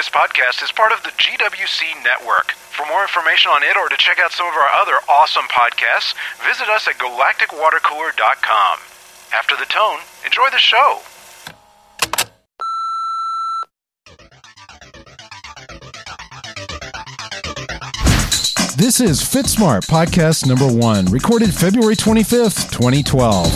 This podcast is part of the GWC network. For more information on it or to check out some of our other awesome podcasts, visit us at galacticwatercooler.com. After the tone, enjoy the show. This is FitSmart podcast number one, recorded February 25th, 2012.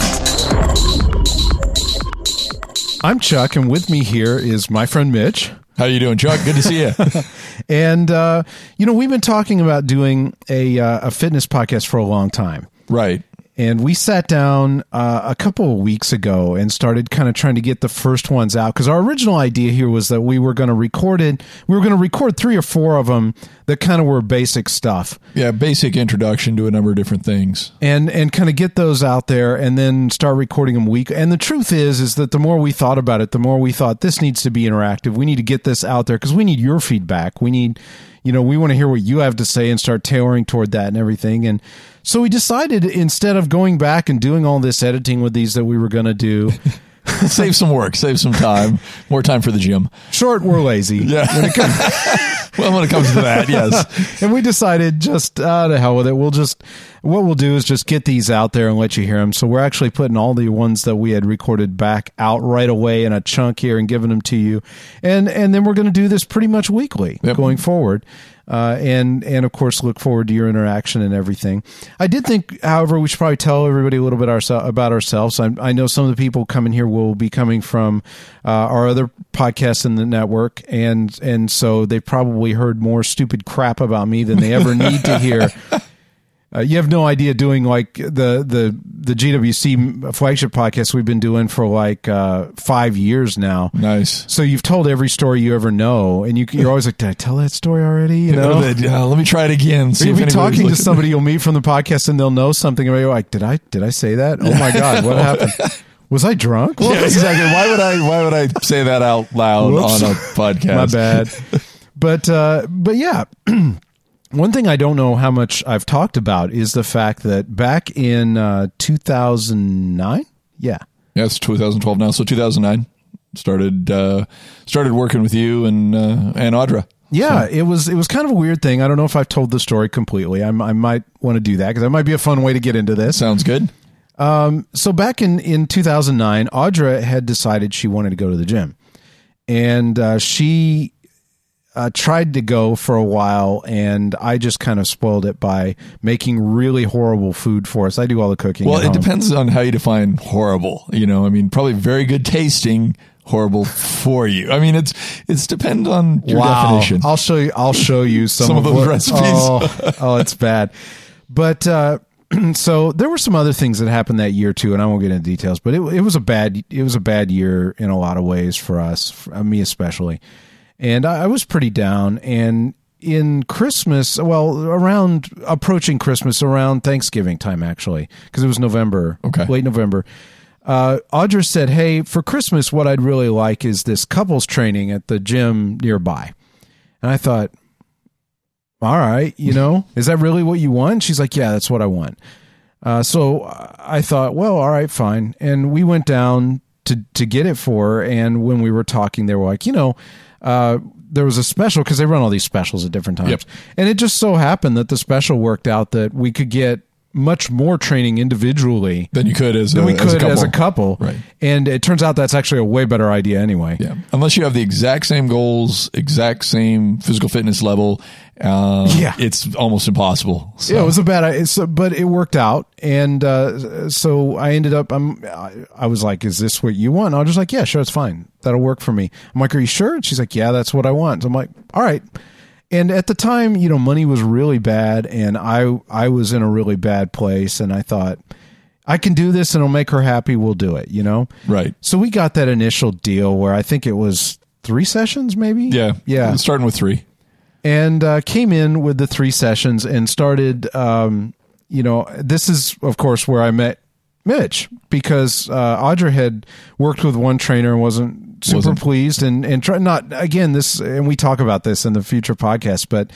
I'm Chuck, and with me here is my friend Mitch. How you doing, Chuck? Good to see you. And, uh, you know, we've been talking about doing a, uh, a fitness podcast for a long time. right. And we sat down uh, a couple of weeks ago and started kind of trying to get the first ones out because our original idea here was that we were going to record it. We were going to record three or four of them that kind of were basic stuff. Yeah, basic introduction to a number of different things. and and kind of get those out there and then start recording them week and the truth is is that the more we thought about it the more we thought this needs to be interactive we need to get this out there because we need your feedback we need you know we want to hear what you have to say and start tailoring toward that and everything. And so we decided instead of going back and doing all this editing with these that we were going to do save some work, save some time, more time for the gym. short we're lazy Yeah. when it comes Well, when it comes to that, yes. and we decided just uh, to hell with it. We'll just what we'll do is just get these out there and let you hear them. So we're actually putting all the ones that we had recorded back out right away in a chunk here and giving them to you, and and then we're going to do this pretty much weekly Yep. going forward. Uh, and and of course look forward to your interaction and everything. I did think, however, we should probably tell everybody a little bit about ourselves. I, I know some of the people coming here will be coming from uh, our other podcasts in the network, and and so they probably heard more stupid crap about me than they ever need to hear. Uh, you have no idea doing like the the the GWC flagship podcast we've been doing for like uh, five years now. Nice. So you've told every story you ever know, and you, you're always like, "Did I tell that story already?" You know, Uh, let me try it again. See You'll be talking to somebody you'll meet from the podcast, and they'll know something, and you're like, "Did I did I say that? Oh my god, what happened? Was I drunk? What Yeah, exactly. Why would I? Why would I say that out loud Whoops. on a podcast? My bad. But uh, but yeah, one thing I don't know how much I've talked about is the fact that back in uh, 2009, yeah, Yeah, it's 2012 now, so 2009 started uh, started working with you and uh, and Audra. yeah, it was it was kind of a weird thing. I don't know if I've told the story completely. I, I might want to do that because that might be a fun way to get into this. Sounds good. so back in in 2009 audra had decided she wanted to go to the gym and uh, she uh, tried to go for a while and i just kind of spoiled it by making really horrible food for us i do all the cooking Well, it home. depends on how you define horrible. You know, I mean, probably very good tasting, horrible for you. I mean, it's it's depend on your wow. definition. I'll show you. I'll show you some, Some of those what- recipes. Oh, oh, it's bad. But uh, so there were some other things that happened that year too, and I won't get into details. But it, it was a bad it was a bad year in a lot of ways for us, for, me especially. And I, I was pretty down. And in Christmas, well, around approaching Christmas, around Thanksgiving time actually, because it was November, Okay. late November. Uh, Audra said, "Hey, for Christmas, what I'd really like is this couples training at the gym nearby." And I thought, all right, you know, is that really what you want? She's like, yeah, that's what I want. Uh, so I thought, well, all right, fine. And we went down to, to get it for her. And when we were talking, they were like, you know, uh, there was a special because they run all these specials at different times. Yep. And it just so happened that the special worked out that we could get much more training individually than you could as a, than we as a could as a couple. Right. And it turns out that's actually a way better idea anyway. Yeah, unless you have the exact same goals, exact same physical fitness level, uh, Yeah. it's almost impossible. So, Yeah, it was a bad idea, so, but it worked out, and uh, so I ended up. I'm. I- I was like, "Is this what you want?" And I was just like, "Yeah, sure, it's fine. That'll work for me." I'm like, "Are you sure?" And she's like, "Yeah, that's what I want." So I'm like, "All right." And at the time, you know, money was really bad, and I I was in a really bad place, and I thought, I can do this, and it'll make her happy. We'll do it, you know. right. So we got that initial deal where I think it was three sessions, maybe. Yeah, yeah Starting with three. and uh, came in with the three sessions and started. Um, you know, this is of course where I met Mitch because uh, Audra had worked with one trainer and wasn't super Wasn't. pleased and and try not again this and we talk about this in the future podcast, but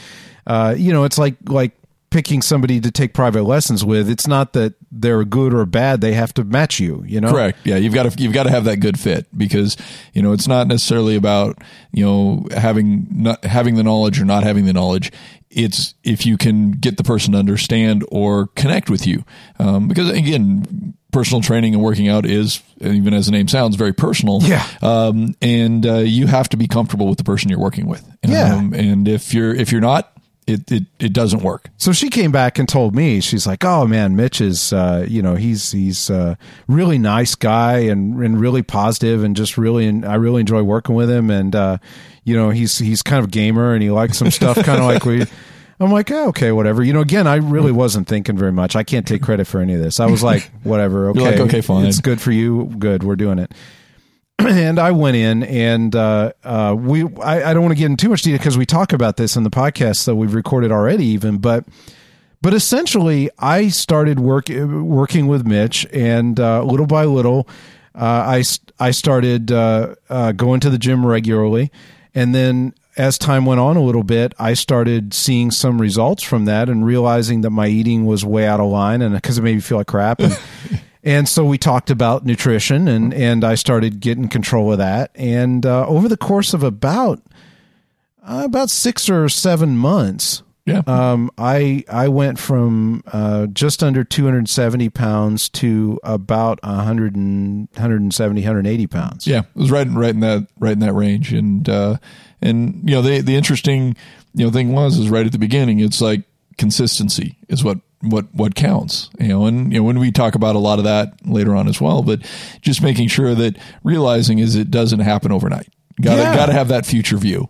uh, you know it's like like picking somebody to take private lessons with, it's not that they're good or bad. They have to match you, you know? Correct. Yeah. You've got to, you've got to have that good fit because, you know, it's not necessarily about, you know, having not having the knowledge or not having the knowledge. It's if you can get the person to understand or connect with you. Um, because again, personal training and working out is, even as the name sounds, very personal. Yeah. Um, and, uh, you have to be comfortable with the person you're working with. Yeah. Um, and if you're, if you're not, it, it, it doesn't work. So she came back and told me, she's like, "Oh man, Mitch is, uh, you know, he's he's a really nice guy and and really positive and just really, and I really enjoy working with him and uh, you know, he's he's kind of gamer and he likes some stuff kind of like we." I'm like, oh, okay, whatever. You know, again, I really wasn't thinking very much. I can't take credit for any of this. I was like, whatever, okay, like, okay, fine. it's good for you, good, we're doing it. and I went in and uh, uh, we I, I don't want to get into too much detail because we talk about this in the podcast that we've recorded already even but but essentially I started work working with Mitch and uh, little by little uh, I I started uh, uh, going to the gym regularly and then as time went on a little bit, I started seeing some results from that and realizing that my eating was way out of line and because it made me feel like crap. And, and so we talked about nutrition and, and I started getting control of that. And uh, over the course of about uh, about six or seven months, Yeah. um, I I went from uh, just under 270 pounds to about 100 and, 170, 180 pounds. Yeah, it was right, right in that, right in that range. And, uh, and, you know, the, the interesting, you know, thing was, is right at the beginning, it's like consistency is what, what, what counts, you know, and, you know, when we talk about a lot of that later on as well, but just making sure that realizing is it doesn't happen overnight. Gotta, Yeah. gotta have that future view.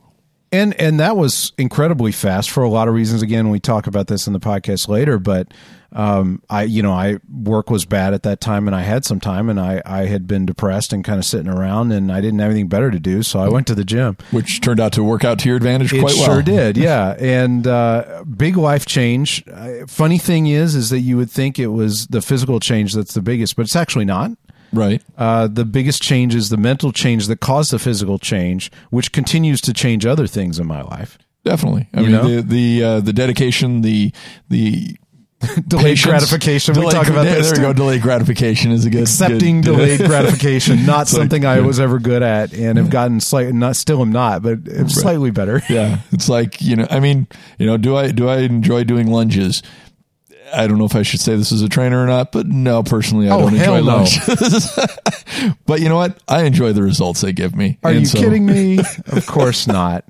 And and that was incredibly fast for a lot of reasons. Again we talk about this in the podcast later but um i you know i work was bad at that time and i had some time and i i had been depressed and kind of sitting around and i didn't have anything better to do so i went to the gym. Which turned out to work out to your advantage it quite well. sure did yeah. And uh big life change. Uh, funny thing is is that you would think it was the physical change that's the biggest but it's actually not Right. uh, the biggest change is the mental change that caused the physical change, which continues to change other things in my life. Definitely. I You mean, know? the, the, uh, the dedication, the, the, Delayed patience- gratification. we delayed- talk about there, this. There you too. go. Delayed gratification is a good Accepting good- delayed gratification, not It's like, something I yeah. was ever good at, and have gotten slightly not still am not, but slightly better. Yeah, it's like you know. I mean, you know, do I do I enjoy doing lunges? I don't know if I should say this as a trainer or not, but no, personally, I Oh, don't enjoy no. lunges. but you know what? I enjoy the results they give me. Are And you so- kidding me? Of course not.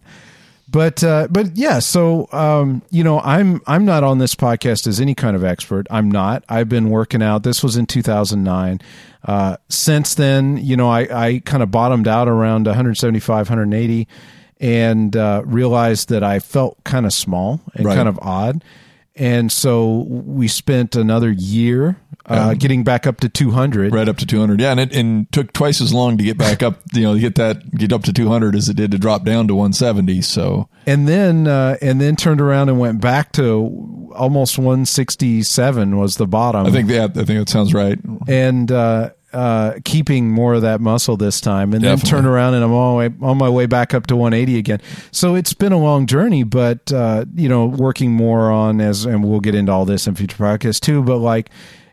But uh, but yeah, so um, you know, I'm I'm not on this podcast as any kind of expert. I'm not. I've been working out. This was in 2009. Uh, since then, you know, I, I kind of bottomed out around 175, 180, and uh, realized that I felt kind of small and Right. kind of odd. And so we spent another year uh, Um, getting back up to 200. Right up to 200. Yeah, and it and took twice as long to get back up, you know, to get that get up to 200 as it did to drop down to 170. So, and then uh, and then turned around and went back to almost 167 was the bottom. I think that I think that sounds right. and uh, uh, keeping more of that muscle this time, and then Definitely. turn around and I'm on my way on my way back up to 180 again. So it's been a long journey, but uh, you know, working more on as and we'll get into all this in future podcasts too. But like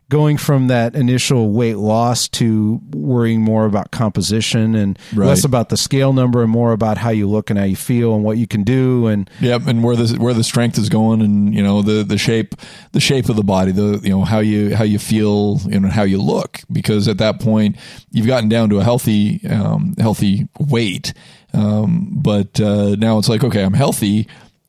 going from that initial weight loss to worrying more about composition and Right. less about the scale number and more about how you look and how you feel and what you can do and Yep, and where the where the strength is going, and you know the the shape the shape of the body, the you know how you how you feel, you know how you look, because at that point you've gotten down to a healthy um, healthy weight, um, but uh, now it's like okay, I'm healthy,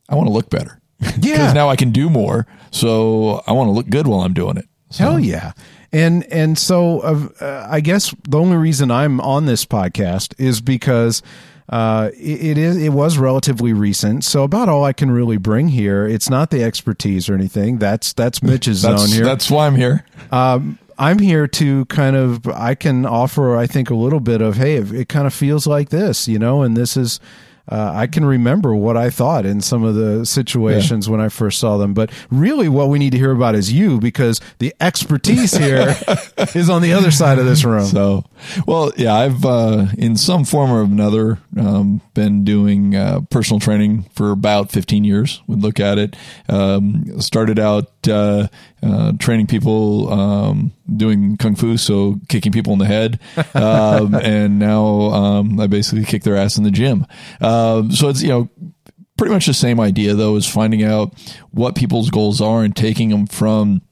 I want to look better, Yeah. because now I can do more, so I want to look good while I'm doing it. Hell yeah. And and so uh, I guess the only reason I'm on this podcast is because uh, it, it is it was relatively recent. So about all I can really bring here, it's not the expertise or anything. That's that's Mitch's that's zone here. that's why I'm here. Um, I'm here to kind of I can offer I think a little bit of hey it, it kind of feels like this you know and this is uh, I can remember what I thought in some of the situations when I first saw them but really what we need to hear about is you because the expertise here is on the other side of this room So Well, yeah, I've uh, in some form or another um, been doing uh, personal training for about 15 years. We look at it. Um, started out uh, uh training people um, doing kung fu, so kicking people in the head, um, and now um, I basically kick their ass in the gym. Um, so it's you know pretty much the same idea though, is finding out what people's goals are and taking them from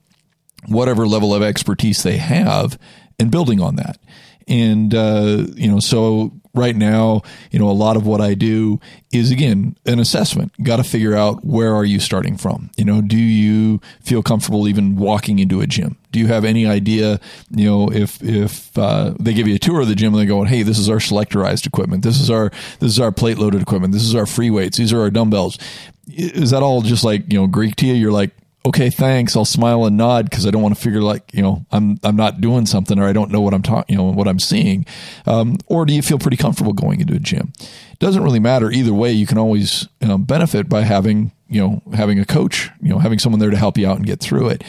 whatever level of expertise they have and building on that. And, uh, you know, so right now, you know, a lot of what I do is again an assessment. Got to figure out where are you starting from? You know, do you feel comfortable even walking into a gym? Do you have any idea, you know, if if uh, they give you a tour of the gym and they go, "Hey, this is our selectorized equipment. This is our this is our plate loaded equipment. This is our free weights. These are our dumbbells." Is that all just like you know Greek to you? You're like, okay, thanks. I'll smile and nod because I don't want to figure like you know I'm I'm not doing something or I don't know what I'm talking you know what I'm seeing. Um, or do you feel pretty comfortable going into a gym? It doesn't really matter either way. You can always you know, benefit by having you know having a coach, you know having someone there to help you out and get through it.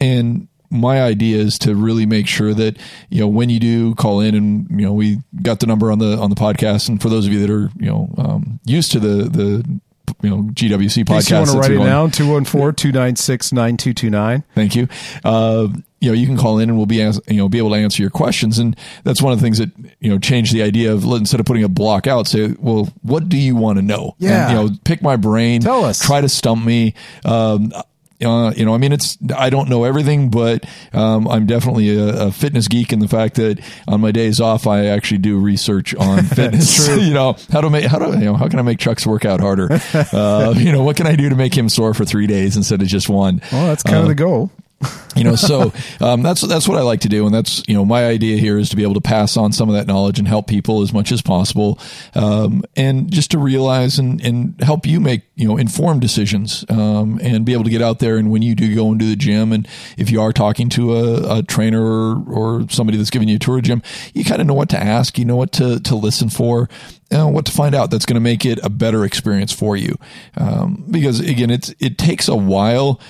And my idea is to really make sure that you know when you do call in and you know we got the number on the on the podcast and for those of you that are you know um, used to the the you know GWC podcast. You want to write it down 214-296-9229. Thank you. Uh, you know, you can call in and we'll be, you know, be able to answer your questions. And that's one of the things that, you know, change the idea of instead of putting a block out, say, well, what do you want to know? Yeah. And, you know, pick my brain. Tell us. Try to stump me. Um, uh, you know, I mean, it's I don't know everything, but um, I'm definitely a, a, fitness geek in the fact that on my days off, I actually do research on fitness. you know, how to make how to you know how can I make Chuck's work out harder? Uh, you know, what can I do to make him sore for three days instead of just one? Well, that's kind uh, of the goal you know, so um, that's that's what I like to do, and that's you know my idea here is to be able to pass on some of that knowledge and help people as much as possible, um, and just to realize and, and help you make you know informed decisions um, and be able to get out there and when you do go into the gym and if you are talking to a, a trainer or, or somebody that's giving you a tour of gym, you kind of know what to ask, you know what to to listen for. Uh, what to find out that's going to make it a better experience for you, um, because again, it's it takes a while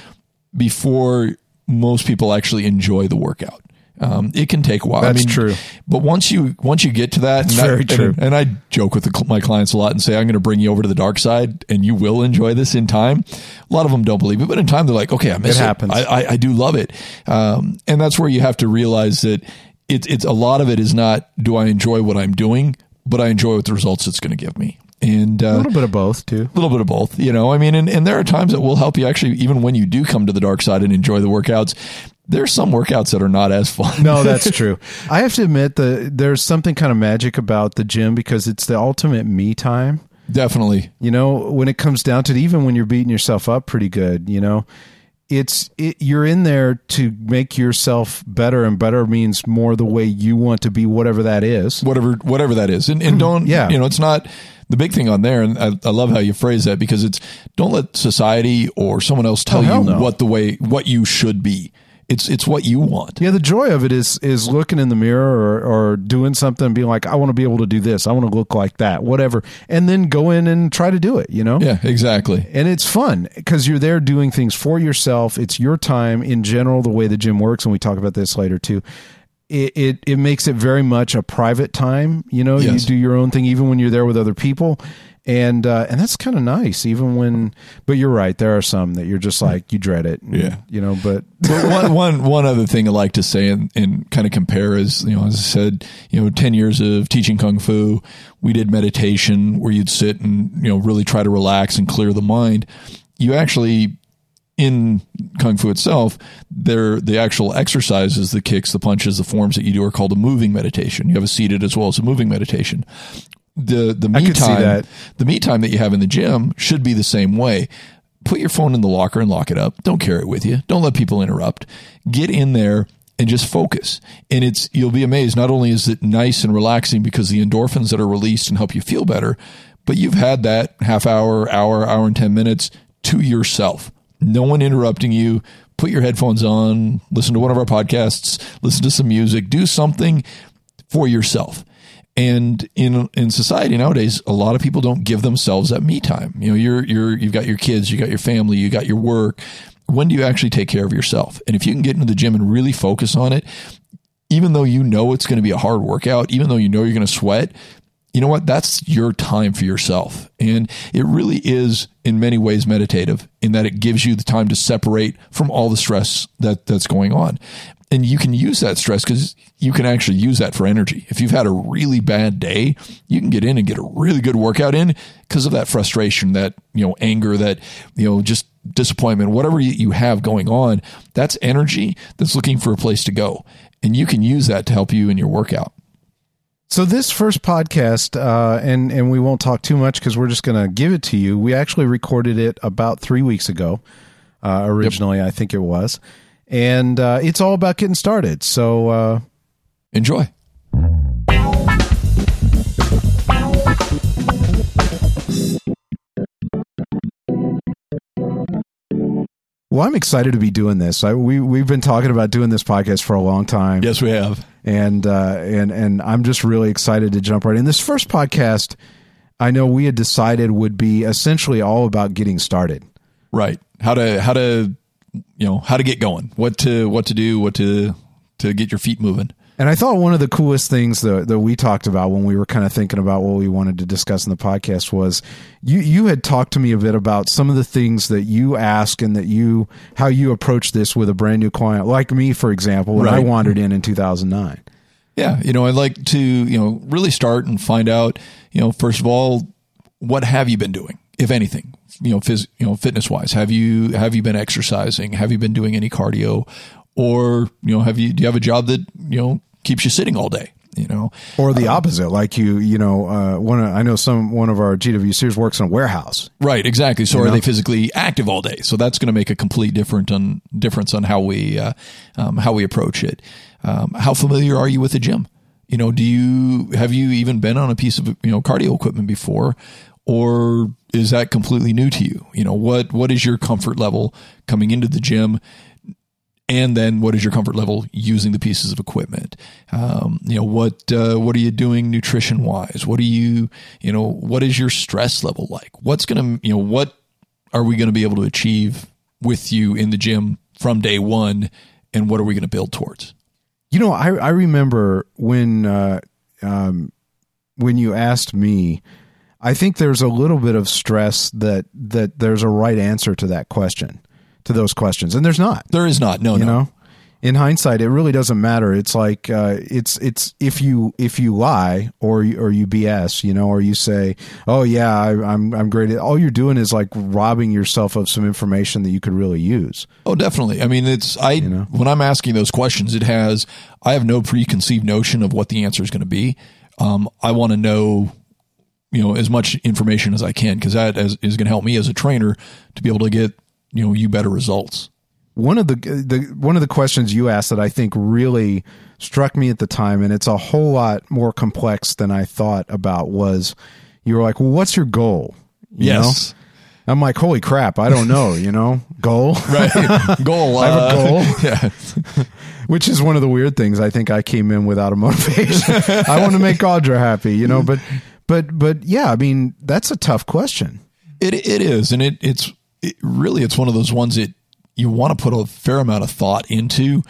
before most people actually enjoy the workout. Um, it can take a while. That's I mean, true. But once you once you get to that, That's and very I, true. And, and, I joke with the, my clients a lot and say, I'm going to bring you over to the dark side, and you will enjoy this in time. A lot of them don't believe it, but in time they're like, okay, I miss it. it. Happens. I, I, I do love it, um, and that's where you have to realize that it's it's a lot of it is not do I enjoy what I'm doing, but I enjoy what the results it's going to give me and uh, a little bit of both too. A little bit of both, you know. I mean, and, and there are times that will help you actually, even when you do come to the dark side and enjoy the workouts. There's some workouts that are not as fun. no, that's true. I have to admit that there's something kind of magic about the gym because it's the ultimate me time. Definitely. You know, when it comes down to it, even when you're beating yourself up pretty good, you know, it's it, you're in there to make yourself better, and better means more the way you want to be, whatever that is. Whatever, whatever that is, and and hmm. don't, Yeah. you know, it's not the big thing on there, and I, I love how you phrase that because it's don't let society or someone else tell Oh, you no. what the way what you should be. It's it's what you want. Yeah, the joy of it is is looking in the mirror or, or doing something and being like, I want to be able to do this. I want to look like that, whatever. And then go in and try to do it, you know? Yeah, exactly. And it's fun because you're there doing things for yourself. It's your time in general, the way the gym works. And we talk about this later too. It, it, it makes it very much a private time. You know, Yes. you do your own thing, even when you're there with other people. And, uh, and that's kind of nice, even when, but you're right. There are some that you're just like, you dread it. and, Yeah. You know, but But one, one, one other thing I like to say and, and kind of compare is, you know, as I said, you know, 10 years of teaching Kung Fu, we did meditation where you'd sit and, you know, really try to relax and clear the mind. You actually, in Kung Fu itself, there, the actual exercises, the kicks, the punches, the forms that you do are called a moving meditation. You have a seated as well as a moving meditation. The, the me time, that. the me time that you have in the gym should be the same way. Put your phone in the locker and lock it up. Don't carry it with you. Don't let people interrupt. Get in there and just focus. And it's you'll be amazed. Not only is it nice and relaxing because the endorphins that are released and help you feel better, but you've had that half hour, hour, hour and 10 minutes to yourself. No one interrupting you. Put your headphones on, listen to one of our podcasts, listen to some music, do something for yourself. And in in society nowadays, a lot of people don't give themselves that me time. You know, you're you're you've got your kids, you got your family, you got your work. When do you actually take care of yourself? And if you can get into the gym and really focus on it, even though you know it's going to be a hard workout, even though you know you're going to sweat, you know what? That's your time for yourself. And it really is in many ways meditative in that it gives you the time to separate from all the stress that that's going on. And you can use that stress because you can actually use that for energy. If you've had a really bad day, you can get in and get a really good workout in because of that frustration, that, you know, anger, that, you know, just disappointment, whatever you have going on. That's energy that's looking for a place to go. And you can use that to help you in your workout. So this first podcast, uh, and and we won't talk too much because we're just going to give it to you. We actually recorded it about three weeks ago. Uh, originally, yep. I think it was, and uh, it's all about getting started. So uh, enjoy. Well, I'm excited to be doing this. I, we we've been talking about doing this podcast for a long time. Yes, we have, and uh, and and I'm just really excited to jump right in. This first podcast, I know we had decided would be essentially all about getting started. Right. How to how to you know how to get going. What to what to do. What to to get your feet moving. And I thought one of the coolest things that, that we talked about when we were kind of thinking about what we wanted to discuss in the podcast was you, you had talked to me a bit about some of the things that you ask and that you, how you approach this with a brand new client, like me, for example, when right. I wandered in in 2009. Yeah. You know, I'd like to, you know, really start and find out, you know, first of all, what have you been doing, if anything? You know, phys, you know, fitness wise, have you have you been exercising? Have you been doing any cardio? or you know have you do you have a job that you know keeps you sitting all day you know or the um, opposite like you you know uh, one i know some one of our gwcers works in a warehouse right exactly so you are know? they physically active all day so that's going to make a complete different on difference on how we uh, um, how we approach it um, how familiar are you with the gym you know do you have you even been on a piece of you know cardio equipment before or is that completely new to you? You know what what is your comfort level coming into the gym? And then what is your comfort level using the pieces of equipment? Um, you know what uh, what are you doing nutrition wise what are you you know what is your stress level like? What's gonna you know what are we going to be able to achieve with you in the gym from day one and what are we going to build towards? You know i, I remember when uh, um, when you asked me i think there's a little bit of stress that that there's a right answer to that question to those questions, and there's not. There is not. No, you no. know, in hindsight, it really doesn't matter. It's like uh, it's it's if you if you lie or or you BS, you know, or you say, "Oh yeah, I, I'm, I'm great," all you're doing is like robbing yourself of some information that you could really use. Oh, definitely. I mean, it's I you know? when I'm asking those questions, it has I have no preconceived notion of what the answer is going to be. Um, I want to know you know as much information as I can because that is, is going to help me as a trainer to be able to get you know you better results. One of the the one of the questions you asked that I think really struck me at the time, and it's a whole lot more complex than I thought about, was you were like, "Well, what's your goal?" You yes. Know? I'm like, holy crap, I don't know, you know, goal. Right. Goal. I have a uh, goal. yeah. Which is one of the weird things. I think I came in without a motivation. I want to make Audra happy, you know, but, but, but yeah, I mean, that's a tough question. It, it is. And it, it's, it, really it's one of those ones that you want to put a fair amount of thought into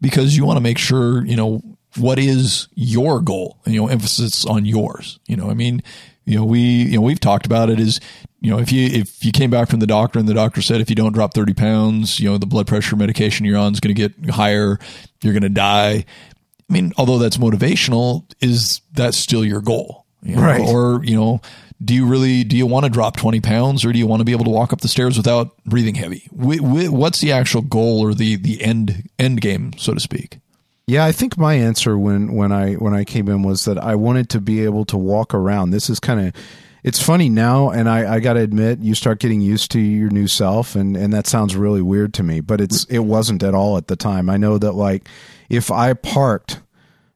because you want to make sure you know what is your goal and you know emphasis on yours you know i mean you know we you know we've talked about it is you know if you if you came back from the doctor and the doctor said if you don't drop 30 pounds you know the blood pressure medication you're on is going to get higher you're going to die i mean although that's motivational is that still your goal you know? right. or you know do you really do you want to drop 20 pounds or do you want to be able to walk up the stairs without breathing heavy? What's the actual goal or the the end end game so to speak? Yeah i think my answer when when i when i came in was that i wanted to be able to walk around. This is kind of it's funny now and i i gotta admit you start getting used to your new self and and that sounds really weird to me but it's it wasn't at all at the time. I know that like if i parked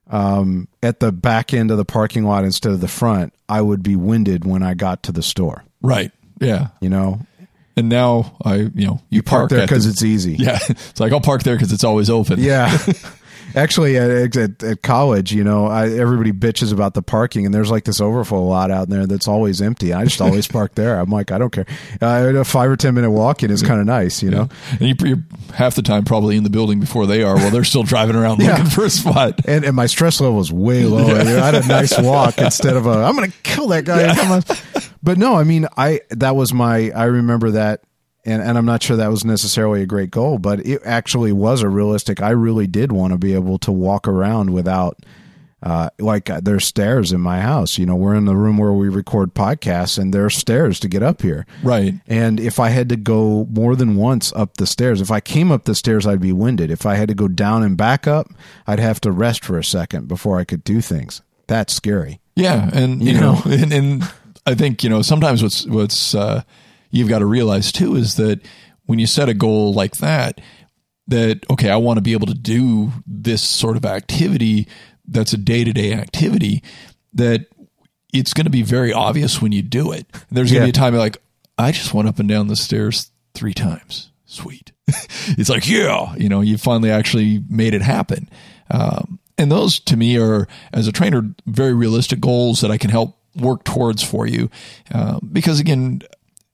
um, at the back end of the parking lot instead of the front, I would be winded when I got to the store. Right. Yeah. You know. And now I, you know, you, you park, park there because the, it's easy. Yeah. It's like I'll park there because it's always open. Yeah. Actually, at, at, at college, you know, I, everybody bitches about the parking, and there's like this overflow lot out there that's always empty. I just always park there. I'm like, I don't care. Uh, a five or ten minute walk in is kind of nice, you know. And you, you're half the time probably in the building before they are, while they're still driving around Yeah. looking for a spot. And, and my stress level was way lower. Know, I had a nice walk instead of a I'm going to kill that guy. But no, I mean, I that was my I remember that, and and I'm not sure that was necessarily a great goal, but it actually was a realistic. I really did want to be able to walk around without. Uh, like uh, there's stairs in my house. You know, we're in the room where we record podcasts, and there's stairs to get up here. Right. And if I had to go more than once up the stairs, if I came up the stairs, I'd be winded. If I had to go down and back up, I'd have to rest for a second before I could do things. That's scary. Yeah, and you, You know, know? and, and I think you know sometimes what's what's uh, you've got to realize too is that when you set a goal like that, that okay, I want to be able to do this sort of activity that's a day to day activity that it's going to be very obvious when you do it. There's going to Yeah. be a time like, I just went up and down the stairs three times. Sweet. it's like, yeah, you know, you finally actually made it happen. Um, and those to me are, as a trainer, very realistic goals that I can help work towards for you. Uh, because again,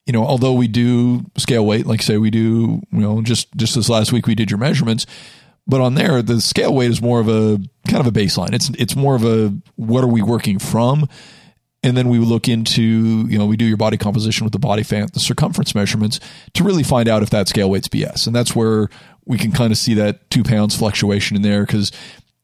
you know, although we do scale weight, like say we do, you know, just just this last week we did your measurements, but on there the scale weight is more of a kind of a baseline. It's it's more of a what are we working from, and then we look into you know we do your body composition with the body fat, the circumference measurements to really find out if that scale weight's BS, and that's where we can kind of see that two pounds fluctuation in there because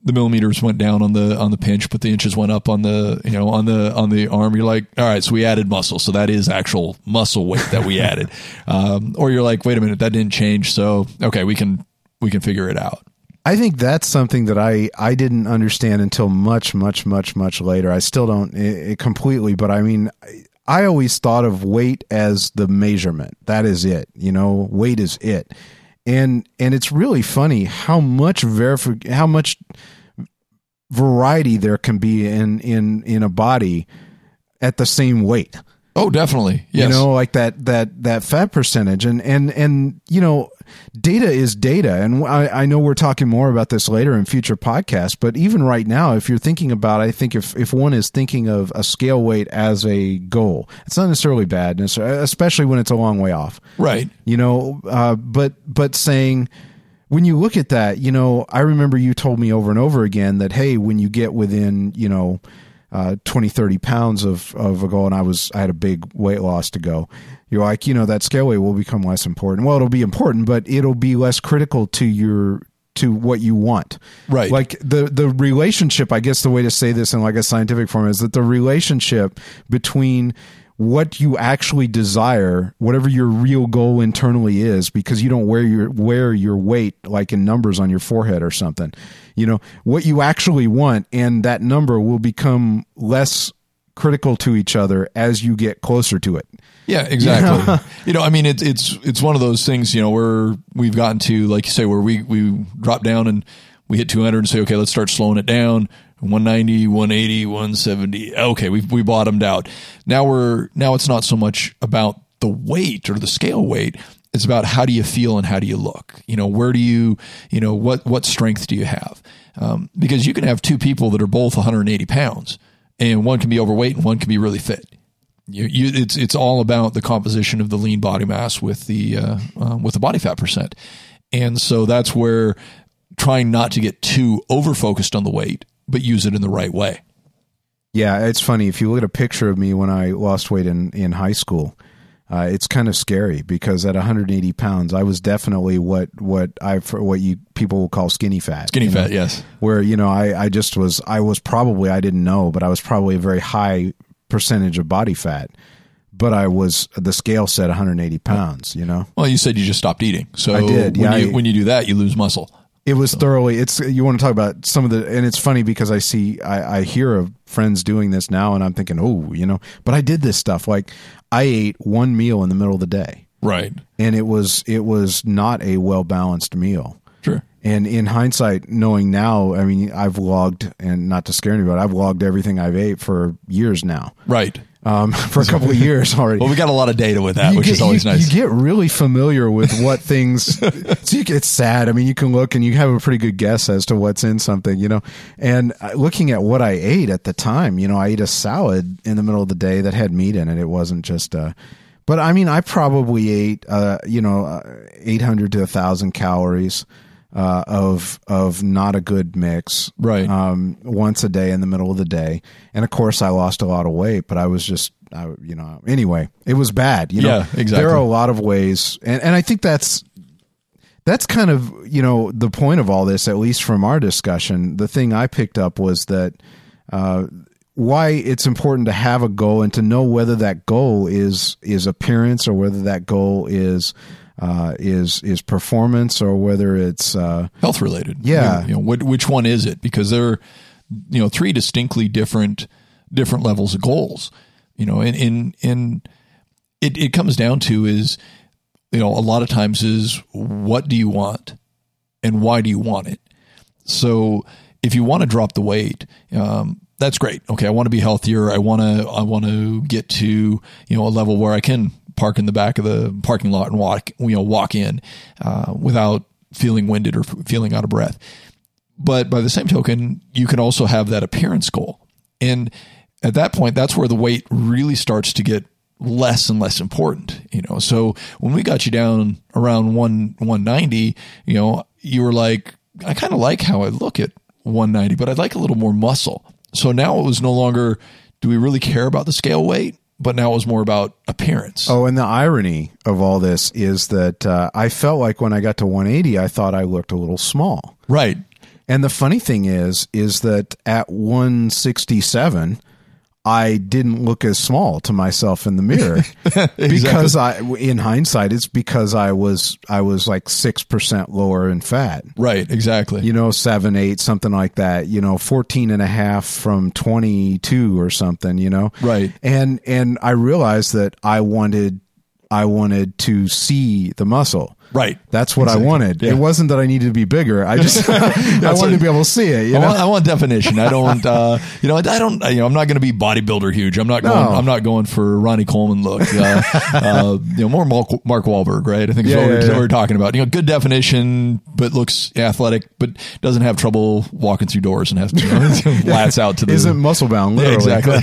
the millimeters went down on the on the pinch, but the inches went up on the you know on the on the arm. You're like, all right, so we added muscle, so that is actual muscle weight that we added. Um, or you're like, wait a minute, that didn't change, so okay, we can we can figure it out. I think that's something that I, I didn't understand until much, much, much, much later. I still don't eh, eh, completely, but I mean, I- I always thought of weight as the measurement. That is it. You know, weight is it. And and it's really funny how much verifi- how much variety there can be in in in a body at the same weight Oh, definitely, yes. you know like that that that fat percentage and and and you know data is data and I, I know we're talking more about this later in future podcasts but even right now if you're thinking about i think if if one is thinking of a scale weight as a goal it's not necessarily bad especially when it's a long way off right. you know uh, but but saying when you look at that you know i remember you told me over and over again that hey when you get within you know uh, 20 30 pounds of of a goal and i was i had a big weight loss to go. You're like you know that scale weight will become less important. Well it'll be important but it'll be less critical to your to what you want. Right. like the the relationship i guess the way to say this in like a scientific form is that the relationship between what you actually desire whatever your real goal internally is because you don't wear your wear your weight like in numbers on your forehead or something you know what you actually want and that number will become less critical to each other as you get closer to it Yeah, exactly. you know, I mean, it's it's it's one of those things. You know, where we've gotten to, like you say, where we we drop down and we hit 200 and say, okay, let's start slowing it down. 190, 180, 170. Okay, we we bottomed out. Now we're now it's not so much about the weight or the scale weight. It's about how do you feel and how do you look. You know, where do you you know what what strength do you have? Um, because you can have two people that are both 180 pounds, and one can be overweight and one can be really fit. You, you, it's it's all about the composition of the lean body mass with the uh, uh, with the body fat percent, and so that's where trying not to get too over focused on the weight, but use it in the right way. Yeah, it's funny if you look at a picture of me when I lost weight in in high school. Uh, it's kind of scary because at 180 pounds, I was definitely what what I what you people will call skinny fat. Skinny you know? fat, yes. Where you know I I just was I was probably I didn't know, but I was probably a very high percentage of body fat. But I was the scale said 180 pounds. You know, Well, you said you just stopped eating, so I did, When yeah, you I- when you do that, you lose muscle. It was thoroughly. It's you want to talk about some of the, and it's funny because I see I, I hear of friends doing this now, and I'm thinking, oh, you know, but I did this stuff like I ate one meal in the middle of the day. Right. and it was it was not a well balanced meal. Sure. And in hindsight, knowing now, I mean, I've logged, and not to scare anybody, I've logged everything I've ate for years now, Right. Um, for a couple of years already. Well, we got a lot of data with that, You which get- is always you, nice. You get really familiar with what things. so you, it's sad. I mean, you can look and you have a pretty good guess as to what's in something, you know. And uh, looking at what I ate at the time, you know, I ate a salad in the middle of the day that had meat in it. It wasn't just. Uh, but I mean, I probably ate, uh, you know, uh, eight hundred to thousand calories. Uh, of of not a good mix, Right. Um, once a day in the middle of the day, and of course I lost a lot of weight, but I was just, I, you know, anyway, it was bad. You know, Yeah, exactly. There are a lot of ways, and and I think that's that's kind of you know the point of all this, at least from our discussion. The thing I picked up was that uh, why it's important to have a goal and to know whether that goal is is appearance or whether that goal is uh, is is performance or whether it's uh, Health related. Yeah. You know, what, which one is it? Because there are, you know, three distinctly different, different levels of goals, you know, and, and, and it, it comes down to is, you know, a lot of times is what do you want and why do you want it? So if you want to drop the weight, um, that's great. Okay, I want to be healthier. I want to I want to get to you know a level where I can park in the back of the parking lot and walk you know walk in uh, without feeling winded or feeling out of breath. But by the same token, you can also have that appearance goal, and at that point, that's where the weight really starts to get less and less important. You know, so when we got you down around one one ninety, you know, you were like, I kind of like how I look at 190, but I'd like a little more muscle. So now it was no longer, do we really care about the scale weight? But now it was more about appearance. Oh, and the irony of all this is that uh, I felt like when I got to 180, I thought I looked a little small. Right. And the funny thing is, is that at 167, I didn't look as small to myself in the mirror because I, in hindsight, it's because I was, I was like 6% lower in fat, Right. Exactly. you know, seven, eight, something like that, you know, 14 and a half from 22 or something, you know? Right. And, and I realized that I wanted, I wanted to see the muscle. Right. That's what Exactly. I wanted. Yeah. It wasn't that I needed to be bigger. I just I wanted to be able to see it. You I know? want, I want definition. I don't, uh, you know, I don't, you know, I'm not going to be bodybuilder huge. I'm not going, No. I'm not going for Ronnie Coleman look. Uh, uh, you know, more Mark, Mark Wahlberg, right? I think is Yeah, what, we're, yeah, what we're talking about. You know, good definition, but looks athletic, but doesn't have trouble walking through doors and has you know, lats out to the. Isn't muscle bound, literally. exactly.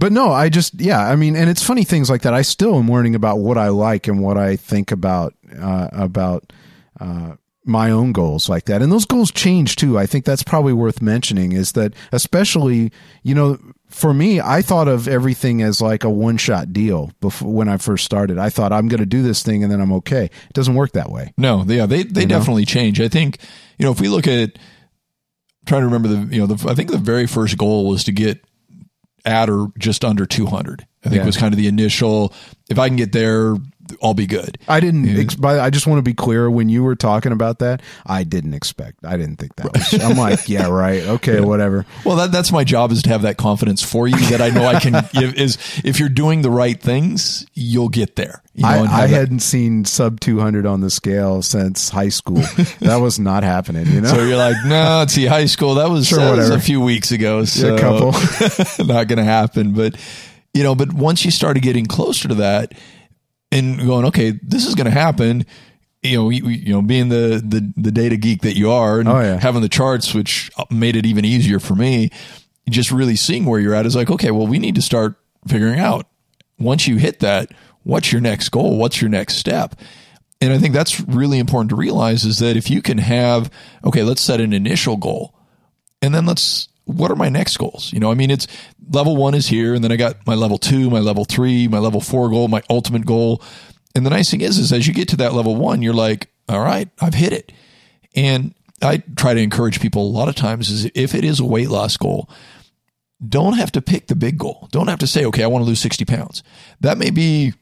But no, I just yeah, I mean, and it's funny things like that. I still am learning about what I like and what I think about uh, about uh, my own goals like that, and those goals change too. I think that's probably worth mentioning. Is that especially you know for me, I thought of everything as like a one shot deal before when I first started. I thought I'm going to do this thing and then I'm okay. It doesn't work that way. No, yeah, they they know? definitely change. I think you know if we look at trying to remember the you know the I think the very first goal was to get at or just under 200. I think Yeah. was kind of the initial. If I can get there, I'll be good. I didn't. Ex- but I just want to be clear. When you were talking about that, I didn't expect. I didn't think that. Was, I'm like, yeah, right, okay, whatever. Well, that, that's my job is to have that confidence for you that I know I can. if, is if you're doing the right things, you'll get there. You know, I, I hadn't seen sub 200 on the scale since high school. that was not happening. You know. So you're like, no, let's see, high school. That was, Sure, that was a few weeks ago. So a couple. not going to happen. But you know, but once you started getting closer to that and going, okay, this is going to happen. You know, you, you know, being the, the the data geek that you are, and Oh, yeah. having the charts, which uh, made it even easier for me. Just really seeing where you're at is like, okay, well, we need to start figuring out once you hit that, what's your next goal? What's your next step? And I think that's really important to realize is that if you can have, okay, let's set an initial goal and then let's, what are my next goals? You know, I mean, it's level one is here and then I got my level two, my level three, my level four goal, my ultimate goal. And the nice thing is, is as you get to that level one, you're like, all right, I've hit it. And I try to encourage people a lot of times is if it is a weight loss goal, don't have to pick the big goal. Don't have to say, okay, I want to lose 60 pounds. That may be,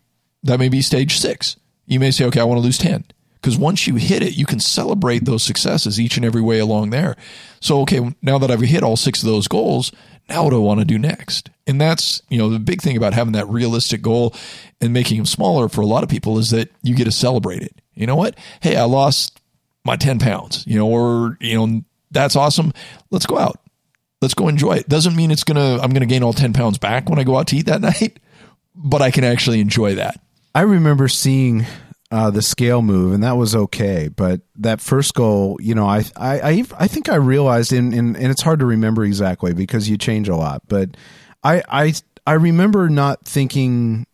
that may be stage six. You may say, okay, I want to lose 10. Because once you hit it, you can celebrate those successes each and every way along there. So, okay, now that I've hit all six of those goals, now what do I want to do next? And that's, you know, the big thing about having that realistic goal and making them smaller for a lot of people is that you get to celebrate it. You know what? Hey, I lost my 10 pounds, you know, or, you know, that's awesome. Let's go out. Let's go enjoy it. Doesn't mean it's going to, I'm going to gain all 10 pounds back when I go out to eat that night, but I can actually enjoy that. I remember seeing uh, the scale move, and that was okay. But that first goal, you know, I I I, I think I realized, in, in and it's hard to remember exactly because you change a lot. But I I I remember not thinking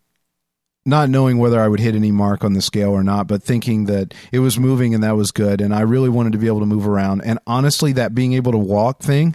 not knowing whether I would hit any mark on the scale or not, but thinking that it was moving and that was good. And I really wanted to be able to move around. And honestly, that being able to walk thing,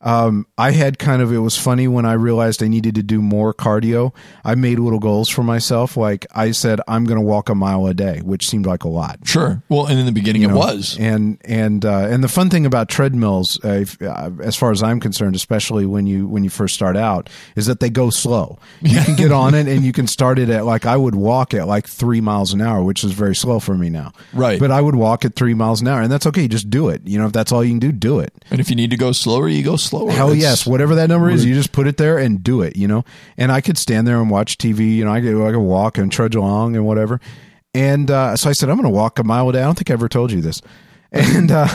um, I had kind of it was funny when I realized I needed to do more cardio. I made little goals for myself. Like I said, I'm going to walk a mile a day, which seemed like a lot. Sure. Well, and in the beginning you it know, was. And and uh, and the fun thing about treadmills, uh, if, uh, as far as I'm concerned, especially when you when you first start out, is that they go slow. You can get on it and you can start it at like I would walk at like three miles an hour, which is very slow for me now. Right. But I would walk at three miles an hour, and that's okay. Just do it. You know, if that's all you can do, do it. And if you need to go slower, you go slower. Hell it's, yes, whatever that number is, you just put it there and do it. You know, and I could stand there and watch TV. You know, I could I could walk and trudge along and whatever. And uh, so I said, I'm going to walk a mile a day. I don't think I ever told you this. And uh,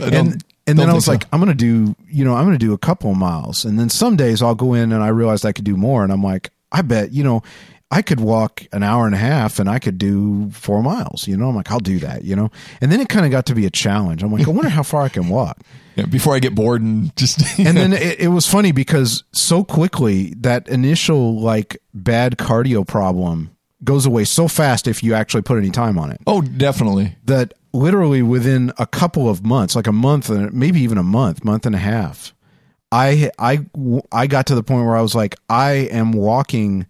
and and then I was so. like, I'm going to do, you know, I'm going to do a couple miles. And then some days I'll go in and I realized I could do more. And I'm like, I bet, you know, I could walk an hour and a half and I could do four miles. You know, I'm like, I'll do that, you know? And then it kind of got to be a challenge. I'm like, I wonder how far I can walk. Yeah, before I get bored and just. and then it, it was funny because so quickly that initial like bad cardio problem goes away so fast if you actually put any time on it. Oh, definitely. That literally within a couple of months, like a month, and maybe even a month, month and a half, I I I got to the point where I was like, I am walking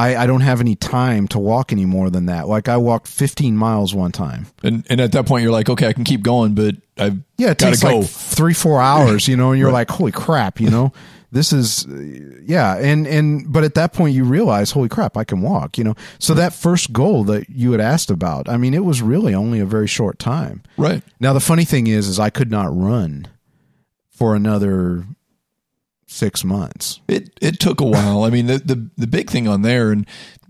I, I don't have any time to walk any more than that. Like I walked 15 miles one time. And and at that point you're like, okay, I can keep going, but I've yeah, it takes go. like three four hours, you know, and you're right. like, holy crap, you know, this is yeah, and and but at that point you realize, holy crap, I can walk, you know. So that first goal that you had asked about, I mean, it was really only a very short time. Right now, the funny thing is, is I could not run for another six months. It it took a while. I mean, the, the the big thing on there, and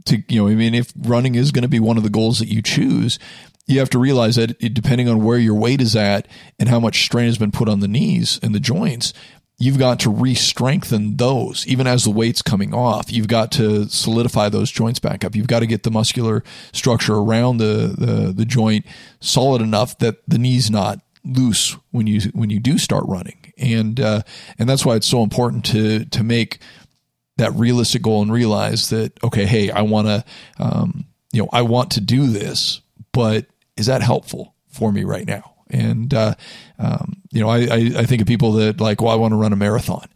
to you know, I mean, if running is going to be one of the goals that you choose, you have to realize that it, depending on where your weight is at and how much strain has been put on the knees and the joints, you've got to re-strengthen those even as the weight's coming off you've got to solidify those joints back up you've got to get the muscular structure around the, the, the joint solid enough that the knee's not loose when you when you do start running and uh, and that's why it's so important to to make that realistic goal and realize that okay, hey, I want to um, you know I want to do this, but is that helpful for me right now? And uh, um, you know, I, I, I think of people that like, well, I want to run a marathon,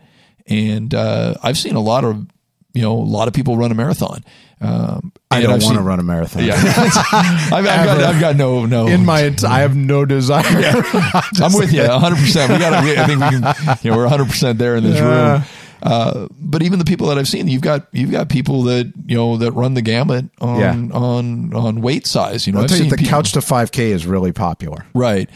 and uh, I've seen a lot of you know a lot of people run a marathon. Um, I don't want to run a marathon. Yeah, I've, I've, got, I've, got, no no in my. I have no desire. Yeah. I'm with you 100. percent We got. I think we can. You know, we're 100 percent there in this yeah. room. Uh, but even the people that I've seen, you've got you've got people that you know that run the gamut on yeah. on on weight size. You know, I'll tell you, the people, couch to 5K is really popular. Right.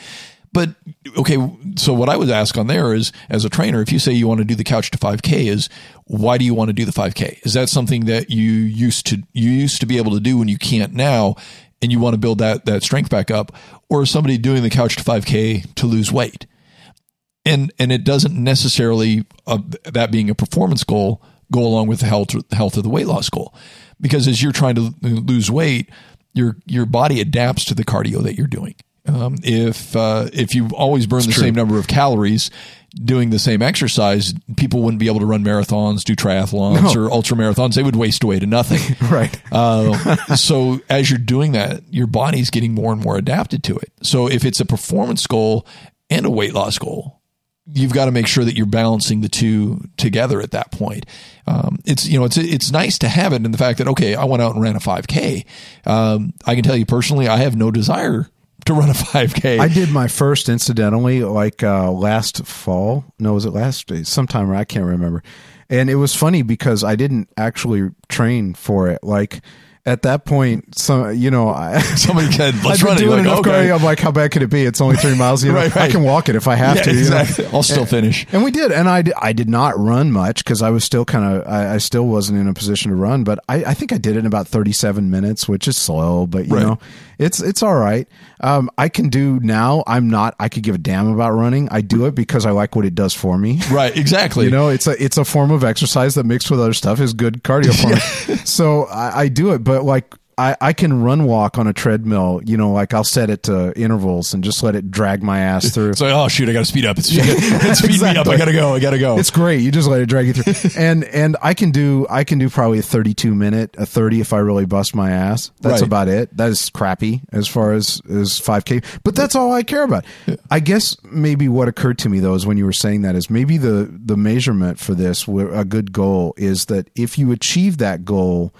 But okay, so what I would ask on there is, as a trainer, if you say you want to do the couch to 5K, is why do you want to do the 5K? Is that something that you used to you used to be able to do when you can't now, and you want to build that that strength back up, or is somebody doing the couch to 5K to lose weight? And and it doesn't necessarily uh, that being a performance goal go along with the health health of the weight loss goal, because as you're trying to lose weight, your your body adapts to the cardio that you're doing. Um, if uh, if you always burn the true. same number of calories doing the same exercise, people wouldn't be able to run marathons, do triathlons, no. or ultra marathons. They would waste away to nothing. right. Uh, so as you're doing that, your body's getting more and more adapted to it. So if it's a performance goal and a weight loss goal, you've got to make sure that you're balancing the two together at that point. Um, it's you know it's it's nice to have it in the fact that okay, I went out and ran a 5K. Um, I can tell you personally, I have no desire to run a 5K. I did my first, incidentally, like uh, last fall. No, was it last? Sometime I can't remember. And it was funny because I didn't actually train for it. Like at that point, some you know, I, Somebody said, "Let's run it." doing like, enough okay. cardio. I'm like, how bad could it be? It's only three miles. You know, Right, I can walk it if I have Yeah, to. you know? exactly. I'll still finish. And we did, and I, I did not run much because I was still kind of I, I still wasn't in a position to run, but I, I think I did it in about thirty seven minutes, which is slow, but you Right. know it's it's all right. Um, I can do now. I'm not. I could give a damn about running. I do it because I like what it does for me. Right, exactly. You know, it's a it's a form of exercise that mixed with other stuff is good cardio for me. So I, I do it, but like I, I can run walk on a treadmill. You know, like I'll set it to intervals and just let it drag my ass through. It's like, oh shoot, I got to speed up. It's, it's speed me up. I gotta go. I gotta go. It's great. You just let it drag you through. and and I can do I can do probably a 32 minute, a 30 if I really bust my ass. That's Right. about it. That is crappy as far as as 5k. But that's all I care about. I guess maybe what occurred to me though is when you were saying that is maybe the the measurement for this a good goal is that if you achieve that goal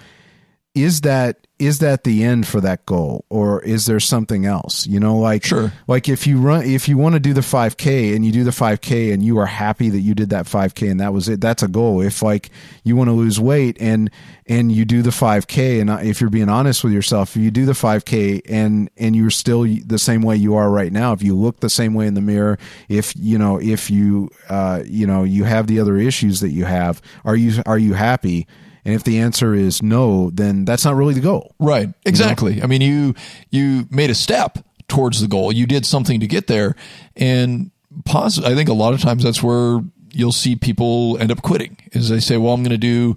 is that is that the end for that goal or is there something else? You know like Sure. like if you run if you want to do the 5k and you do the 5k and you are happy that you did that 5k and that was it that's a goal. If like you want to lose weight and and you do the 5k and if you're being honest with yourself if you do the 5k and and you're still the same way you are right now if you look the same way in the mirror if you know if you uh you know you have the other issues that you have are you are you happy and if the answer is no, then that's not really the goal. Right. Exactly. I mean, you you made a step towards the goal. You did something to get there, and pos- I think a lot of times that's where you'll see people end up quitting. Is they say, "Well, I'm going to do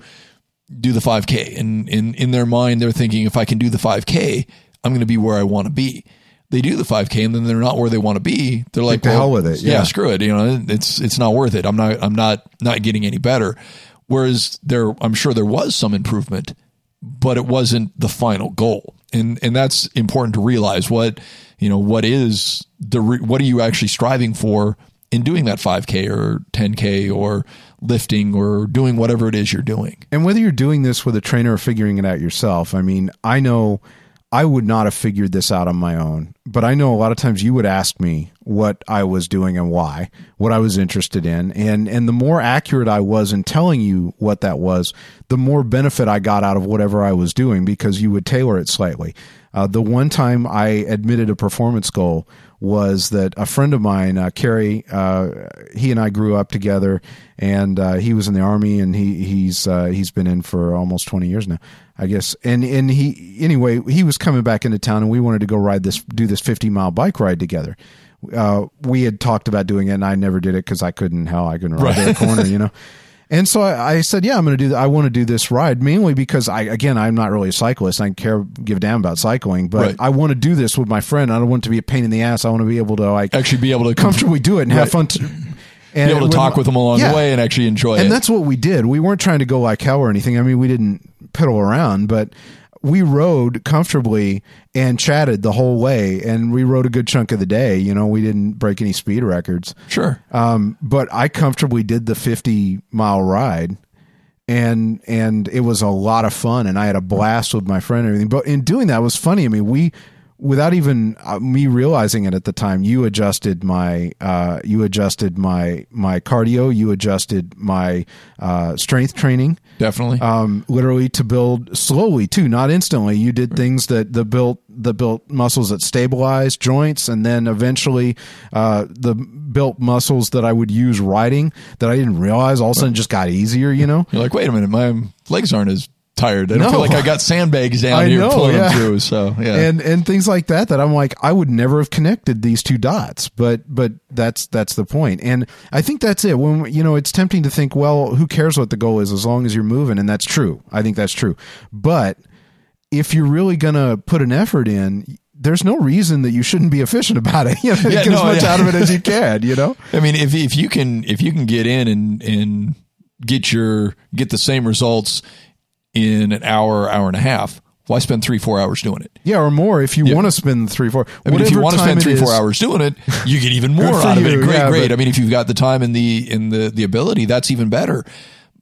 do the 5K," and in in their mind, they're thinking, "If I can do the 5K, I'm going to be where I want to be." They do the 5K, and then they're not where they want to be. They're like, to well, hell with it, Yeah. yeah. screw it. You know, it's it's not worth it. I'm not I'm not not getting any better. Whereas there, I'm sure there was some improvement, but it wasn't the final goal. And and that's important to realize what you know what is the re- what are you actually striving for in doing that 5k or 10k or lifting or doing whatever it is you're doing. And whether you're doing this with a trainer or figuring it out yourself, I mean, I know I would not have figured this out on my own, but I know a lot of times you would ask me what I was doing and why, what I was interested in, and and the more accurate I was in telling you what that was, the more benefit I got out of whatever I was doing because you would tailor it slightly. Uh, the one time I admitted a performance goal was that a friend of mine, uh, Kerry, uh, he and I grew up together, and uh, he was in the army, and he he's uh, he's been in for almost twenty years now, I guess. And and he anyway, he was coming back into town, and we wanted to go ride this do this fifty mile bike ride together. Uh, we had talked about doing it, and I never did it because I couldn't. Hell, I couldn't ride the corner, you know. And so I, I said, yeah, I'm going to do that. I want to do this ride mainly because I, again, I'm not really a cyclist. I don't care, give a damn about cycling, but Right. I want to do this with my friend. I don't want it to be a pain in the ass. I want to be able to like Actually, be able to comfortably do it and have Right. fun. To, be able to talk with them along Yeah. the way and actually enjoy it. And that's what we did. We weren't trying to go like hell or anything. I mean, we didn't piddle around, but we rode comfortably and chatted the whole way. And we rode a good chunk of the day. You know, we didn't break any speed records. sure. Um, but I comfortably did the 50 mile ride and, and it was a lot of fun and I had a blast with my friend and everything. But in doing that it was funny. I mean, we, without even uh, me realizing it at the time, you adjusted my, uh, you adjusted my, my cardio, you adjusted my, uh, strength training Definitely. um, literally to build slowly too, not instantly. You did things that the built the built muscles that stabilized joints, and then eventually uh, the built muscles that I would use riding that I didn't realize all of a sudden just got easier. You know, You're like, wait a minute, my legs aren't as tired. I don't No. feel like I got sandbags down I here know, pulling yeah. them through. So yeah, and and things like that that I'm like I would never have connected these two dots, but but that's that's the point, and I think that's it. When you know, it's tempting to think, well, who cares what the goal is as long as you're moving, and that's true. I think that's true, but if you're really gonna put an effort in. There's no reason that you shouldn't be efficient about it. You know, Yeah, get as much yeah. out of it as you can. You know, I mean, if if you can if you can get in and and get your get the same results in an hour hour and a half, why spend three four hours doing it? yeah, or more if you want to spend three, four. I mean, if you want to spend three four hours doing it, you get even more out of it. Great, yeah, great. but- I mean, if you've got the time and the and the the ability, that's even better.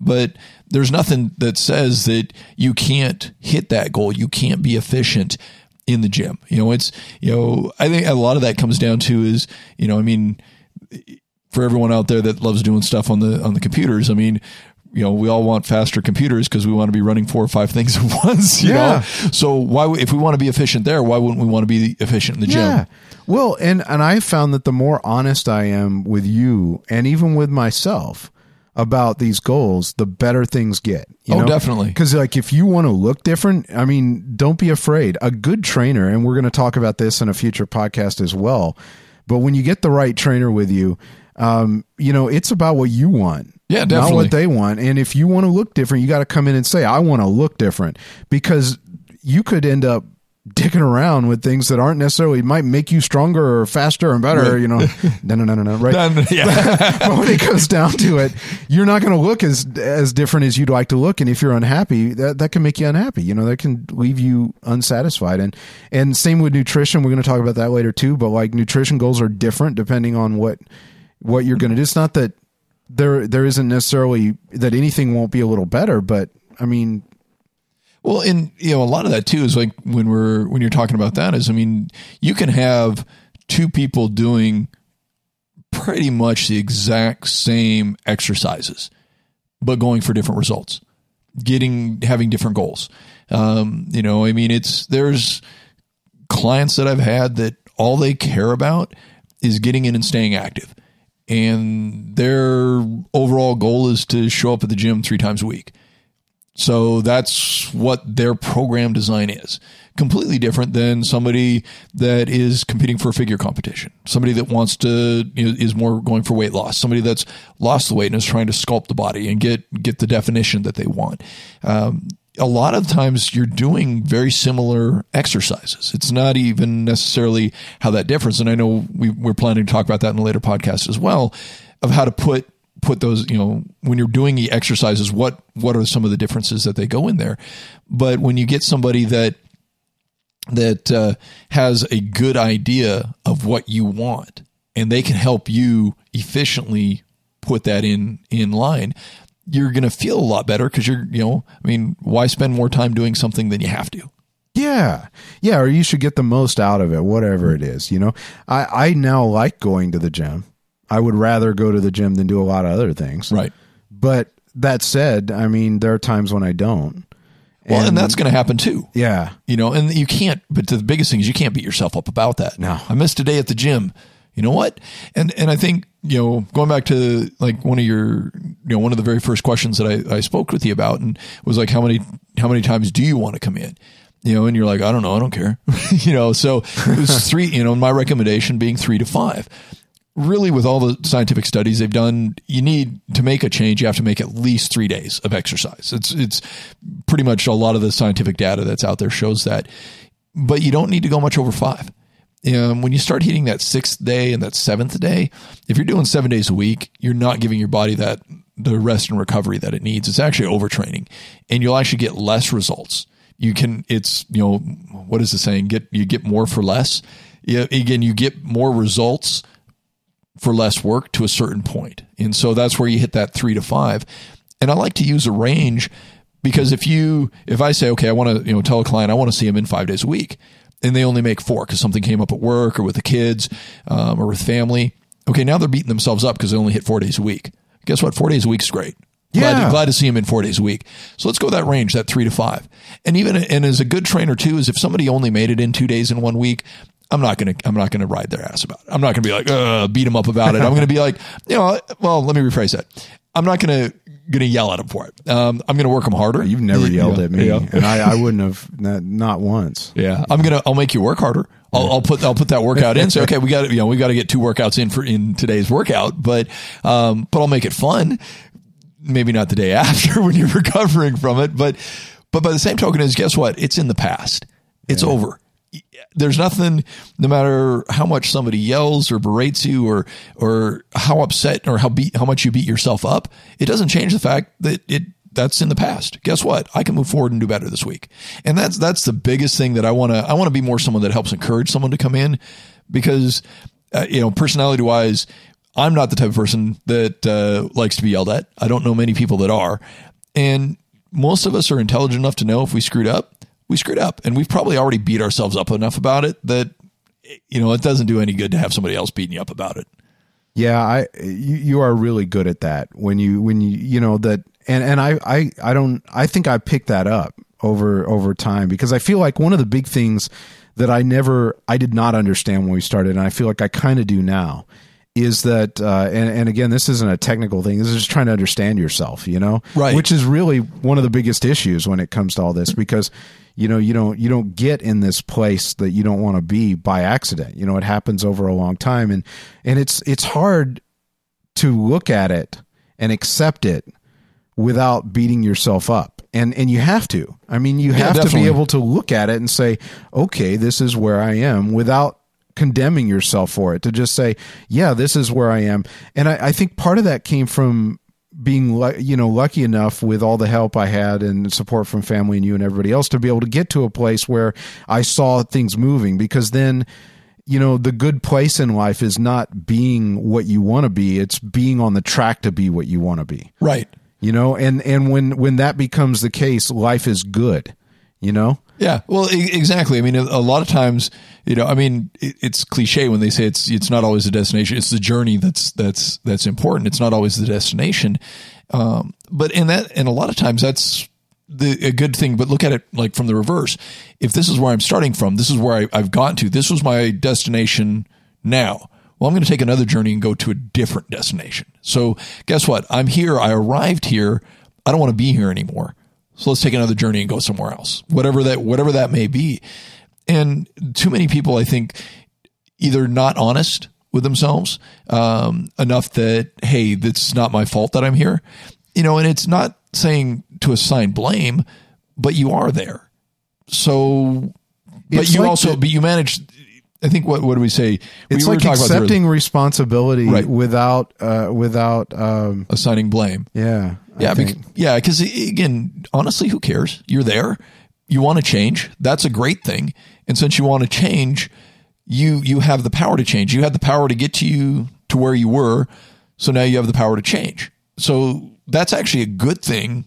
But there's nothing that says that you can't hit that goal. You can't be efficient in the gym. You know, it's you know, I think a lot of that comes down to is you know, I mean, for everyone out there that loves doing stuff on the on the computers, I mean, you know, we all want faster computers because we want to be running four or five things at once. You Yeah. know, so why, if we want to be efficient there, why wouldn't we want to be efficient in the gym? Yeah. Well, and and I found that the more honest I am with you and even with myself about these goals, the better things get. You Oh, know? definitely. Because like if you want to look different, I mean, don't be afraid. A good trainer, and we're going to talk about this in a future podcast as well. But when you get the right trainer with you, um, you know, it's about what you want. Yeah, Not what they want. And if you want to look different, you got to come in and say, I want to look different because you could end up dicking around with things that aren't necessarily might make you stronger or faster and better, Right. you know. no, no, no, no, no. Right. Then, yeah. but when it comes down to it, you're not going to look as as different as you'd like to look, and if you're unhappy, that that can make you unhappy. You know, that can leave you unsatisfied. And and same with nutrition. We're going to talk about that later too. But like nutrition goals are different depending on what what you're going to do. It's not that there there isn't necessarily that anything won't be a little better, but I mean, Well, and you know, a lot of that too is like when we're when you're talking about that is, I mean, you can have two people doing pretty much the exact same exercises, but going for different results, getting having different goals. Um, you know, I mean, it's there's clients that I've had that all they care about is getting in and staying active. And their overall goal is to show up at the gym three times a week. So that's what their program design is. Completely different than somebody that is competing for a figure competition. Somebody that wants to you know, is more going for weight loss. Somebody that's lost the weight and is trying to sculpt the body and get get the definition that they want. Um, a lot of times you're doing very similar exercises. It's not even necessarily how that differs. And I know we, we're planning to talk about that in a later podcast as well of how to put put those you know when you're doing the exercises what what are some of the differences that they go in there but when you get somebody that that uh, has a good idea of what you want and they can help you efficiently put that in in line you're going to feel a lot better because you're you know i mean why spend more time doing something than you have to Yeah. Yeah. Or you should get the most out of it, whatever it is. You know, I, I now like going to the gym. I would rather go to the gym than do a lot of other things. right But that said, I mean, there are times when I don't. well and, that's going to happen too Yeah. you know and you can't but the biggest thing is you can't beat yourself up about that No. i missed a day at the gym you know what? And and i think you know going back to like one of your you know one of the very first questions that i, I spoke with you about and was like how many how many times do you want to come in? You know and you're like i don't know. I don't care. You know so it was three you know my recommendation being three to five. Really with all the scientific studies they've done you need to make a change you have to make at least three days of exercise. It's it's pretty much a lot of the scientific data that's out there shows that. But you don't need to go much over five um, when you start hitting that sixth day and that seventh day if you're doing seven days a week you're not giving your body that the rest and recovery that it needs it's actually overtraining and you'll actually get less results you can it's you know what is the saying get you get more for less yeah again you get more results for less work to a certain. And so that's where you hit that three to five. And I like to use a range because if you, if I say, okay, I want to, you know, tell a client I want to see them in five days a week and they only make four because something came up at work or with the kids um, or with family. Okay. Now they're beating themselves up because they only hit four days a week. Guess what? Four days a week is great. Glad, Yeah. to, glad to see them in four days a week. So let's go that range, that three to five. And even, and as a good trainer too, is if somebody only made it in two days in one week, I'm not gonna I'm not gonna ride their ass about it. I'm not gonna be like uh, beat them up about it. I'm gonna be like you know well let me rephrase that. I'm not gonna gonna yell at him for it. Um, I'm gonna work him harder. You've never Yeah, yelled at me, Yeah. and I, I wouldn't have not, not once. Yeah, I'm gonna. I'll make you work harder. I'll, I'll put. I'll put that workout in. Say, okay, we got. You know, we got to get two workouts in for in today's workout, but um, but I'll make it fun. Maybe not the day after when you're recovering from it, but but by the same token, is guess what? It's in the past. It's over. There's nothing. No matter how much somebody yells or berates you, or or how upset or how beat how much you beat yourself up, it doesn't change the fact that it that's in the past. Guess what? I can move forward and do better this week. And that's that's the biggest thing that I want to I want to be more someone that helps encourage someone to come in because uh, you know, personality wise, I'm not the type of person that uh, likes to be yelled at. I don't know many people that are. And most of us are intelligent enough to know if we screwed up, we screwed up. And we've probably already beat ourselves up enough about it that you know, it doesn't do any good to have somebody else beating you up about it. Yeah, I you, you are really good at that. When you when you you know that and and I, I I don't I think I picked that up over over time because I feel like one of the big things that I never I did not understand when we started, and I feel like I kind of do now, is that uh, and and again this isn't a technical thing. This is just trying to understand yourself, you know, Right. Which is really one of the biggest issues when it comes to all this because you know you don't you don't get in this place that you don't want to be by accident. You know, it happens over a long time, and and it's it's hard to look at it and accept it without beating yourself up. And and you have to. I mean, you have to be able to look at it and say, "Okay, this is where I am," without condemning yourself for it. To just say, "Yeah, this is where I am." And I, I think part of that came from being you know lucky enough with all the help I had and support from family and you and everybody else to be able to get to a place where I saw things moving because then you know the good place in life is not being what you want to be it's being on the track to be what you want to be Right. you know and and when when that becomes the case life is good you know Yeah, well, e- exactly. I mean, a, a lot of times, you know, I mean, it, it's cliche when they say it's it's not always the destination; it's the journey that's that's that's important. It's not always the destination, um, but in that, and a lot of times that's the a good thing. But look at it like from the reverse. If this is where I'm starting from, this is where I, I've gotten to. This was my destination. Now, well, I'm going to take another journey and go to a different destination. So, guess what? I'm here. I arrived here. I don't want to be here anymore. So let's take another journey and go somewhere else. Whatever that whatever that may be. And too many people, I think, either not honest with themselves um, enough that hey, it's not my fault that I'm here. You know, and it's not saying to assign blame, but you are there. So, but It's you like also, the- but you manage. I think what what do we say? it's we like talking about accepting responsibility Right. without uh without um assigning blame. yeah Yeah, think. bec- yeah. Because again, honestly, who cares? You're there. You want to change. That's a great thing. And since you want to change, you you have the power to change. You had the power to get to you to where you were. So now you have the power to change. So that's actually a good thing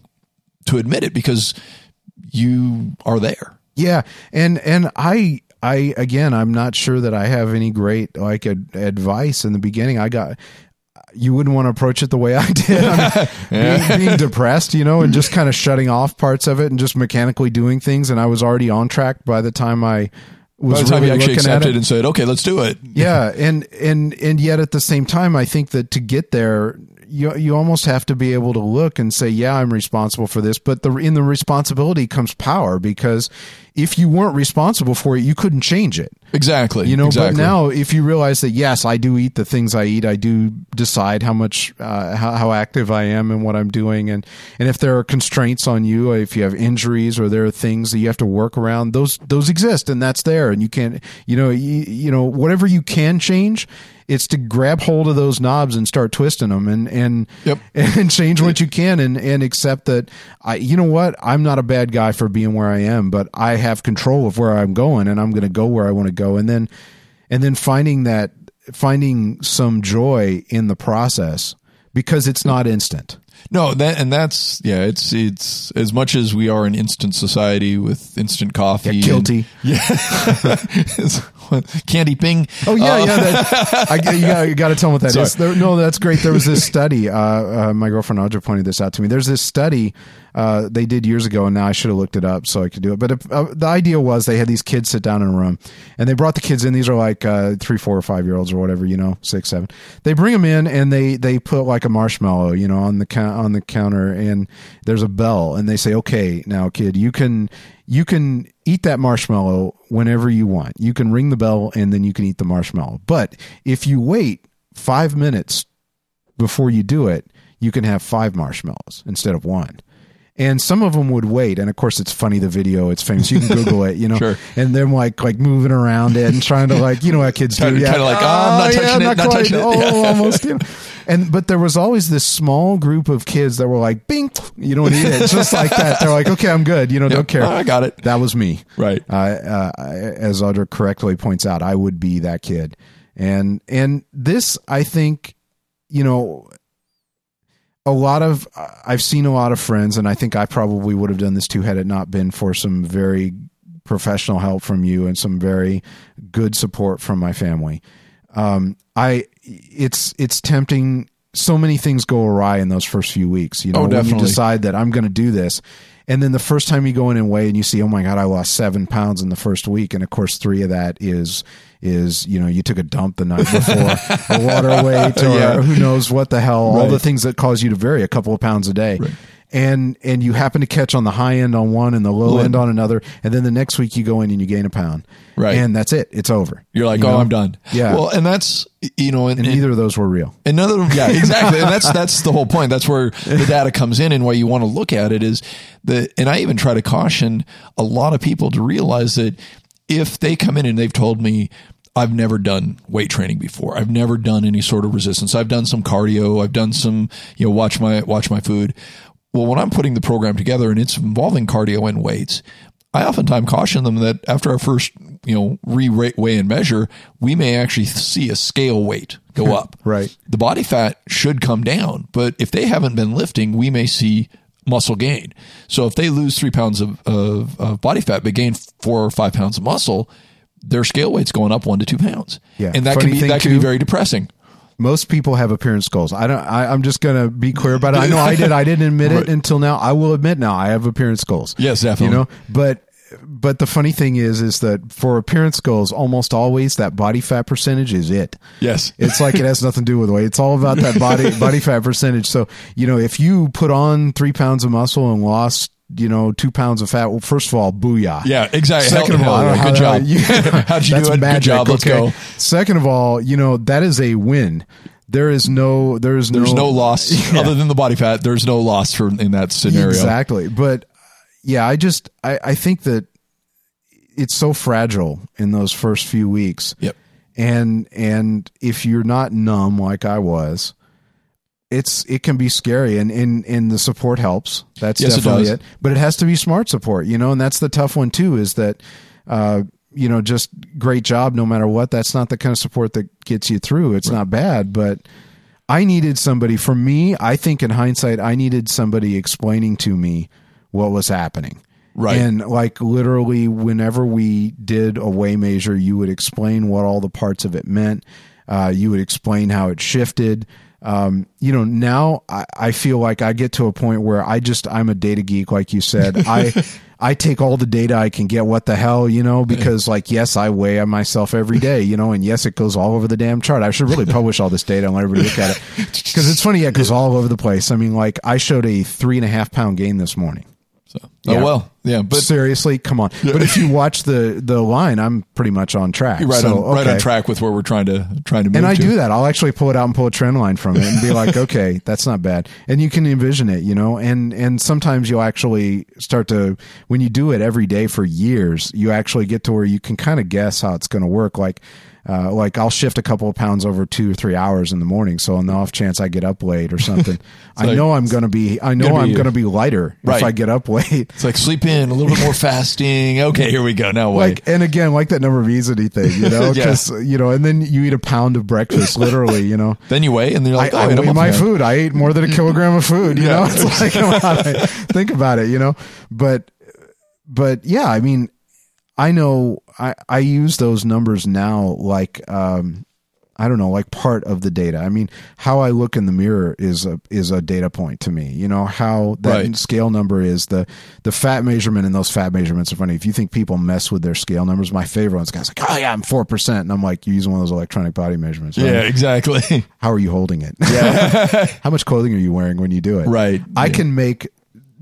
to admit it because you are there. Yeah, and and I I again I'm not sure that I have any great like ad- advice in the beginning. I got you wouldn't want to approach it the way I did. I mean, being, being depressed, you know, and just kind of shutting off parts of it and just mechanically doing things, and I was already on track by the time I was By the time really you actually accepted it. and said, "Okay, let's do it." yeah, and and and yet at the same time, I think that to get there, you you almost have to be able to look and say, yeah, I'm responsible for this. But the in the responsibility comes power because if you weren't responsible for it, you couldn't change it. Exactly. You know, exactly. but now if you realize that yes, I do eat the things I eat, I do decide how much, uh, how, how active I am and what I'm doing, and and if there are constraints on you, if you have injuries or there are things that you have to work around, those those exist and that's there, and you can't, you know, you, you know, whatever you can change, it's to grab hold of those knobs and start twisting them and and Yep. and change what you can and and accept that I, you know what, I'm not a bad guy for being where I am, but I have control of where I'm going, and I'm going to go where I want to go, and then and then finding that finding some joy in the process because it's not instant. No, that and that's yeah. It's it's as much as we are an instant society with instant coffee. and- Guilty. candy ping. Oh yeah, Uh, yeah. That, I, you got you got to tell them what that Sorry. is. There, no, that's great. There was this study. Uh, uh, my girlfriend Audra pointed this out to me. There's this study uh, they did years ago, and now I should have looked it up so I could do it. But if, uh, the idea was they had these kids sit down in a room, and they brought the kids in. These are like uh, three, four, or five year olds or whatever, you know, six, seven. They bring them in, and they they put like a marshmallow, you know, on the on the counter, and there's a bell, and they say, "Okay, now, kid, you can." You can eat that marshmallow whenever you want. You can ring the bell and then you can eat the marshmallow. But if you wait five minutes before you do it, you can have five marshmallows instead of one. And some of them would wait, and of course it's funny. The video, it's famous. You can Google it, you know. Sure. And them like like moving around it and trying to like you know what kids do. Yeah, kinda like, oh, I'm not touching it, not quite. touching it. Oh, Yeah. almost. You know. And but there was always this small group of kids that were like, "Bing," you know, and eat it just like that. They're like, "Okay, I'm good," you know, don't care. I got it. That was me. Right. Uh, uh, as Audra correctly points out, I would be that kid. And and this, I think, you know, a lot of I've seen a lot of friends, and I think I probably would have done this too had it not been for some very professional help from you and some very good support from my family. Um, I it's it's tempting so many things go awry in those first few weeks. You know, Oh, when you decide that I'm going to do this, and then the first time you go in and weigh and you see, oh my god, I lost seven pounds in the first week, and of course three of that is is you know you took a dump the night before, or water weight, or Yeah. who knows what the hell, all the things that cause you to vary a couple of pounds a day. And and you happen to catch on the high end on one and the low end on another, and then the next week you go in and you gain a pound, Right. And that's it; it's over. You're like, You oh, know? I'm done. Yeah. Well, and that's you know, and, And and- neither of those were real. Another, yeah, exactly, and that's that's the whole point. That's where the data comes in, and why you want to look at it is that. And I even try to caution a lot of people to realize that if they come in and they've told me. I've never done weight training before. I've never done any sort of resistance. I've done some cardio. I've done some, you know, watch my watch my food. Well, when I'm putting the program together and it's involving cardio and weights, I oftentimes caution them that after our first, you know, re-rate weigh and measure, we may actually see a scale weight go up. Right. The body fat should come down, but if they haven't been lifting, we may see muscle gain. So if they lose three pounds of, of, of body fat but gain four or five pounds of muscle, their scale weight's going up one to two pounds. Yeah. And that Funny can be that can be very depressing. Most people have appearance goals. I don't. I, I'm just gonna be clear about it. I know I did. I didn't admit Right. it until now. I will admit now. I have appearance goals. Yes, definitely. You know, but but the funny thing is, is that for appearance goals, almost always that body fat percentage is it. Yes. It's like it has nothing to do with weight. It's all about that body body fat percentage. So you know, if you put on three pounds of muscle and lost. You know, two pounds of fat. Well, first of all, booyah. Yeah, exactly. Second Hell- of all, hell. Good job. How'd you do it? Good magic, job. Let's okay? go. Second of all, you know that is a win. There is no, there is no, There's no, no loss Yeah. other than the body fat. There's no loss for in that scenario. Exactly. But yeah, I just I, I think that it's so fragile in those first few weeks. Yep. And and if you're not numb like I was, it's it can be scary and and, and the support helps. That's Yes, definitely does. it, But it has to be smart support, you know, and that's the tough one too, is that uh you know, just great job no matter what. That's not the kind of support that gets you through. It's not bad, but I needed somebody for me, I think in hindsight, I needed somebody explaining to me what was happening. Right. And like literally whenever we did a weigh measure, you would explain what all the parts of it meant. Uh, you would explain how it shifted. Um, you know, now I, I feel like I get to a point where I just I'm a data geek, like you said. I I take all the data I can get. What the hell, you know? Because like, yes, I weigh myself every day, you know, and yes, it goes all over the damn chart. I should really publish all this data and let everybody look at it because it's funny. Yeah, it goes all over the place. I mean, like I showed a three and a half pound gain this morning. So, oh, Yeah. oh well, yeah, but Seriously, come on. But if you watch the the line, I'm pretty much on track. you're right So, on right on track with where we're trying to trying to move. And I to. do that. I'll actually pull it out and pull a trend line from it and be like, okay, that's not bad. And you can envision it, you know, and, and sometimes you'll actually start to, when you do it every day for years, you actually get to where you can kind of guess how it's going to work. Like, uh, like I'll shift a couple of pounds over two or three hours in the morning. So on the off chance I get up late or something, I know I'm going to be, I know gonna I'm be- going to be lighter Right. if I get up late. It's like sleep in a little bit more fasting. Okay, here we go. Now wait. like and again like that number of easy thing you know Yeah. because you know and then you eat a pound of breakfast literally you know then you weigh, and then you're like, I, oh, I weigh my food i ate more than a kilogram of food you Yeah. know it's like think about it you know but but yeah i mean i know i i use those numbers now like um I don't know, like part of the data. I mean, how I look in the mirror is a is a data point to me. You know how that Right. scale number is the the fat measurement, and those fat measurements are funny. If you think people mess with their scale numbers, my favorite one's guys like, oh yeah, I'm four percent, and I'm like, you're using one of those electronic body measurements. Yeah, exactly. How are you holding it? Yeah. how much clothing are you wearing when you do it? Right. I Yeah. can make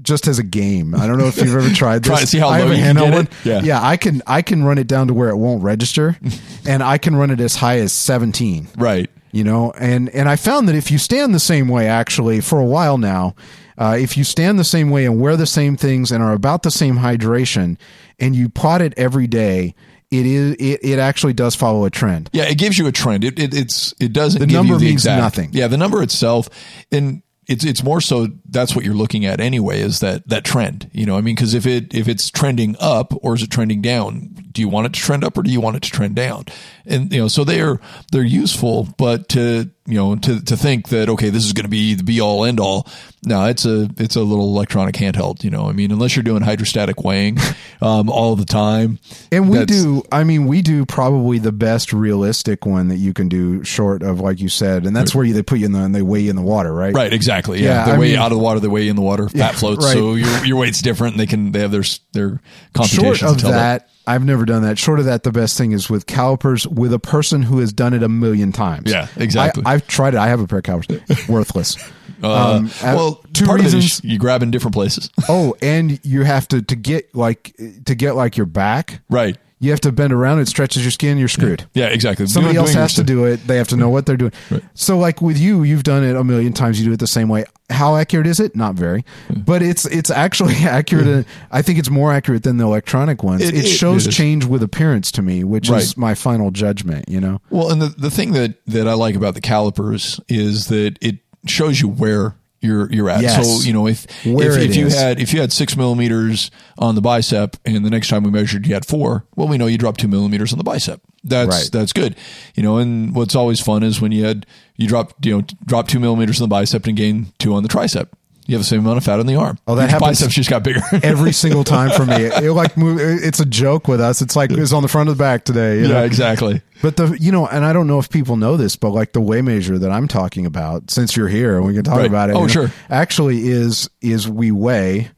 just as a game. I don't know if you've ever tried this. Try see how I have a you handheld one. Yeah. yeah. I can I can run it down to where it won't register, and I can run it as high as seventeen right. you know and and i found that if you stand the same way actually for a while now uh, if you stand the same way and wear the same things and are about the same hydration and you plot it every day it is it, it actually does follow a trend Yeah, it gives you a trend. It, it it's it doesn't. The give number you the means exact, nothing. Yeah, the number itself, and it's it's more so that's what you're looking at anyway. Is that that trend? You know, I mean, because if it if it's trending up or is it trending down, do you want it to trend up or do you want it to trend down? And you know, so they're they're useful, but to you know to to think that okay, this is going to be the be all end all. No, it's a it's a little electronic handheld. You know, I mean, unless you're doing hydrostatic weighing um, all the time, And we do, I mean, we do probably the best realistic one that you can do short of, like you said, and that's where you, they put you in the, and they weigh you in the water, right? Right, exactly. Yeah, Yeah, they I weigh you out of the water, they weigh you in the water. Fat floats, right. so your your weight's different. And they can they have their their computations. Short of tell that, I've never done that. Short of that, the best thing is with calipers with a person who has done it a million times. Yeah, exactly. I, I've tried it. I have a pair of calipers. Worthless. Uh, Um, well, two part reasons. of it is you grab in different places. oh, and you have to to get like to get like your back. right. You have to bend around. It stretches your skin. You're screwed. Yeah, exactly. Somebody else has to do it. They have to know what they're doing. So, like with you, you've done it a million times. You do it the same way. How accurate is it? Not very, but it's it's actually accurate. and I think it's more accurate than the electronic ones. It- It, it- shows it change with appearance to me, which Right. is my final judgment. You know, Well, and the, the thing that, that I like about the calipers is that it shows you where you're you're at. Yes. So you know if Where if, if you had if you had six millimeters on the bicep and the next time we measured you had four, well we know you dropped two millimeters on the bicep. That's Right. that's good. You know, and what's always fun is when you had you drop you know drop two millimeters on the bicep and gain two on the tricep. You have the same amount of fat on the arm. Oh, that Each happens biceps just got bigger. every single time for me, it, like move, it's a joke with us. It's like it's on the front of the back today. you know? yeah, exactly. But the you know, and I don't know if people know this, but like the weigh measure that I'm talking about, since you're here and we can talk Right. about it. Oh, you know, sure. Actually, is is we weigh.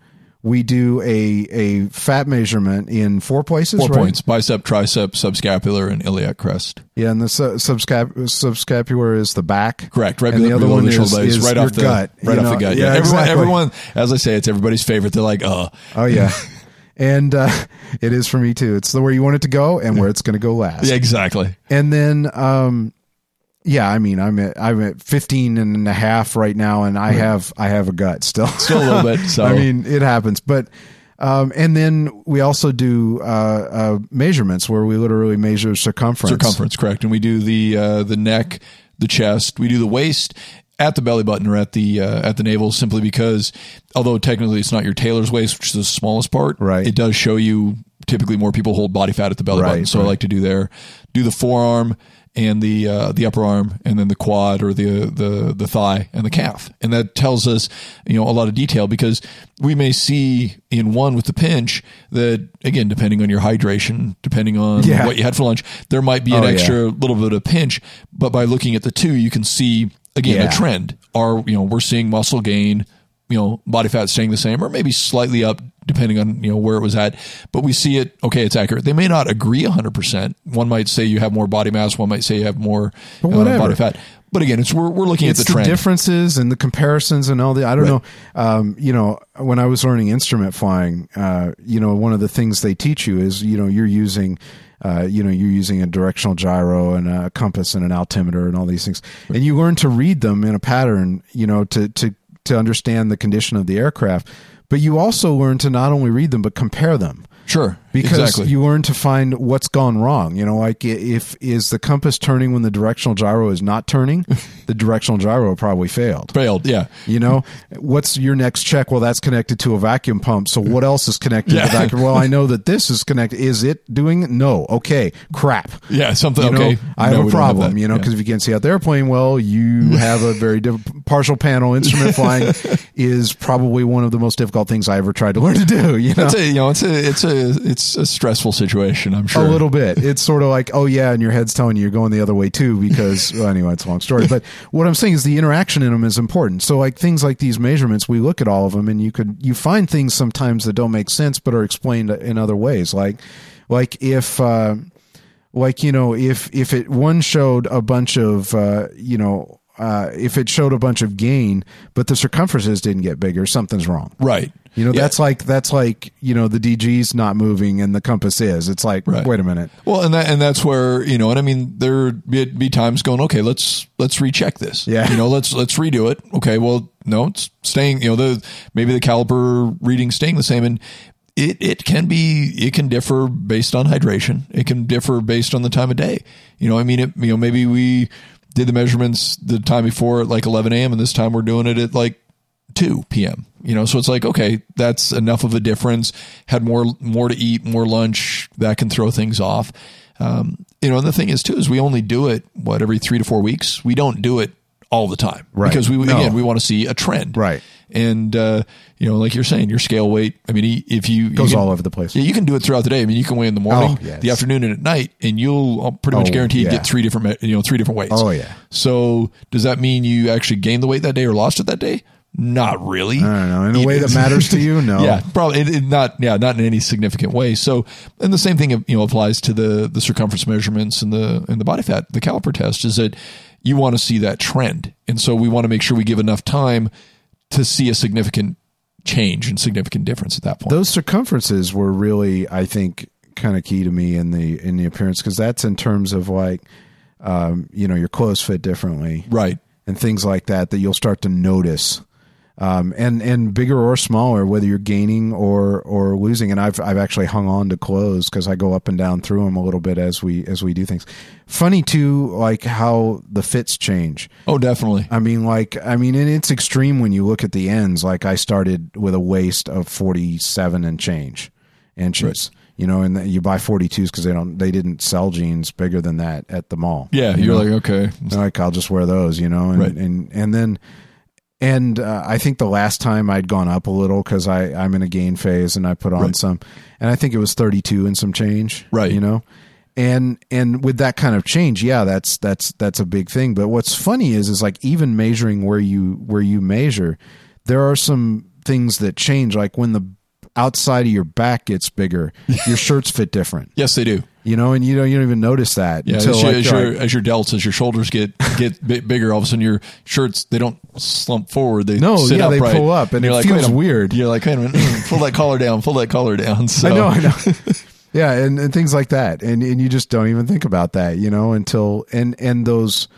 We do a a fat measurement in four places. Four right? points: bicep, tricep, subscapular, and iliac crest. Yeah, and the su- subscap- subscapular is the back. Correct, right And below, the other one the is, is right off the gut. right off know? the gut. Yeah, Yeah, everyone, exactly. everyone, as I say, it's everybody's favorite. They're like, uh, Oh yeah, and uh, it is for me too. It's the where you want it to go and where it's going to go last. yeah, exactly. And then, um, yeah, I mean, I'm at I'm at 15 and a half right now, and I have I have a gut still. Still a little bit. So I mean, it happens, but. Um, and then we also do uh, uh, measurements where we literally measure circumference. circumference, correct. And we do the uh, the neck, the chest. We do the waist at the belly button or at the uh, at the navel, simply because although technically it's not your tailor's waist, which is the smallest part, Right. It does show you typically more people hold body fat at the belly Right, button. So I like to do there, do the forearm and the uh, the upper arm, and then the quad or the the the thigh and the calf, and that tells us you know a lot of detail because we may see in one with the pinch that again depending on your hydration, depending on Yeah. what you had for lunch, there might be an Oh, yeah. extra little bit of pinch, but by looking at the two, you can see again Yeah. a trend. Are you know we're seeing muscle gain, you know body fat staying the same, or maybe slightly up depending on you know where it was at. But we see it. Okay, it's accurate. They may not agree hundred percent. One might say you have more body mass. One might say you have more uh, body fat. But again, it's we're we're looking it's at the the, trend. differences and the comparisons and all the I don't know. Um, you know, when I was learning instrument flying, uh, you know, one of the things they teach you is you know you're using. Uh, you know, you're using a directional gyro and a compass and an altimeter and all these things, and you learn to read them in a pattern. You know, to to to understand the condition of the aircraft, but you also learn to not only read them but compare them Sure, because exactly. you learn to find what's gone wrong. You know, like if is the compass turning when the directional gyro is not turning, the directional gyro probably failed. failed. Yeah, You know, what's your next check? Well, that's connected to a vacuum pump. So what else is connected Yeah. to the vacuum? Well, I know that this is connected. Is it doing it? No. Okay. Crap. yeah, something. You know, okay, I have a problem, that. you know, Yeah. because if you can't see out the airplane, well, you have a very diff- partial panel instrument flying is probably one of the most difficult things I ever tried to learn to do, you know? it's a you know it's a it's a it's a stressful situation. I'm sure A little bit. It's sort of like, oh yeah, and your head's telling you you're going the other way too, because well, anyway, it's a long story. But what I'm saying is the interaction in them is important. So like things like these measurements, we look at all of them, and you could you find things sometimes that don't make sense but are explained in other ways. Like like if. Uh, like you know if if it one showed a bunch of uh, you know uh, if it showed a bunch of gain but the circumferences didn't get bigger something's wrong right. you know Yeah. that's like that's like you know the dg's not moving and the compass is it's like Right. wait a minute Well, and that and that's where you know, and I mean, there be, be times going, okay, let's let's recheck this. Yeah. you know, let's let's redo it. Okay, well, no, it's staying. You know, the maybe the caliper reading staying the same, and it it can be it can differ based on hydration. It can differ based on the time of day. You know, I mean, it you know maybe we did the measurements the time before at like 11 a.m. and this time we're doing it at like 2 p.m. You know, so it's like, okay, that's enough of a difference. Had more, more to eat, more lunch. That can throw things off. Um, you know, and the thing is too, is we only do it, what, every three to four weeks? We don't do it all the time. Right. Because we, No. again, we want to see a trend. Right. And, uh, you know, like you're saying, your scale weight, I mean, if you, you Goes can- all over the place. Yeah, you can do it throughout the day. I mean, you can weigh in the morning, Oh, yes. the afternoon, and at night, and you'll pretty much Oh, guarantee you yeah. get three different, you know, three different weights. Oh, yeah. So does that mean you actually gained the weight that day or lost it that day? Not really. I don't know. In a way that matters to you, no. Yeah, probably it, it not. Yeah, not in any significant way. So, and the same thing you know applies to the the circumference measurements and the and the body fat. The caliper test is that you want to see that trend, and so we want to make sure we give enough time to see a significant change and significant difference at that point. those circumferences were really i think kind of key to me in the in the appearance because that's in terms of like um, you know your clothes fit differently right. and things like that that you'll start to notice um, and and bigger or smaller whether you're gaining or or losing and I've I've actually hung on to clothes because I go up and down through them a little bit as we as we do things funny too like how the fits change Oh, definitely. I mean, like, I mean, and it's extreme when you look at the ends. Like, I started with a waist of forty-seven and change inches, you know, and you buy forty-twos because they don't, they didn't sell jeans bigger than that at the mall. Yeah, you you're know? like okay. Like, I'll just wear those, you know, and Right. and and then, and uh, I think the last time I'd gone up a little because I I'm in a gain phase and I put on Right. some, and I think it was thirty-two and some change, Right. You know, and and with that kind of change, yeah, that's that's that's a big thing. But what's funny is is like even measuring where you where you measure, there are some things that change. Like when the outside of your back gets bigger, your shirts fit different. Yes, they do. You know, and you don't you don't even notice that Yeah, until as, your, like, as, your, like, as your delts, as your shoulders get get bit bigger, all of a sudden your shirts they don't slump forward. They No, sit yeah, they pull up, and you're it like, feels weird. You're like, wait a minute, mm, pull that collar down, pull that collar down. So, I know, I know. yeah, and, and things like that, and and you just don't even think about that, you know, until and and those,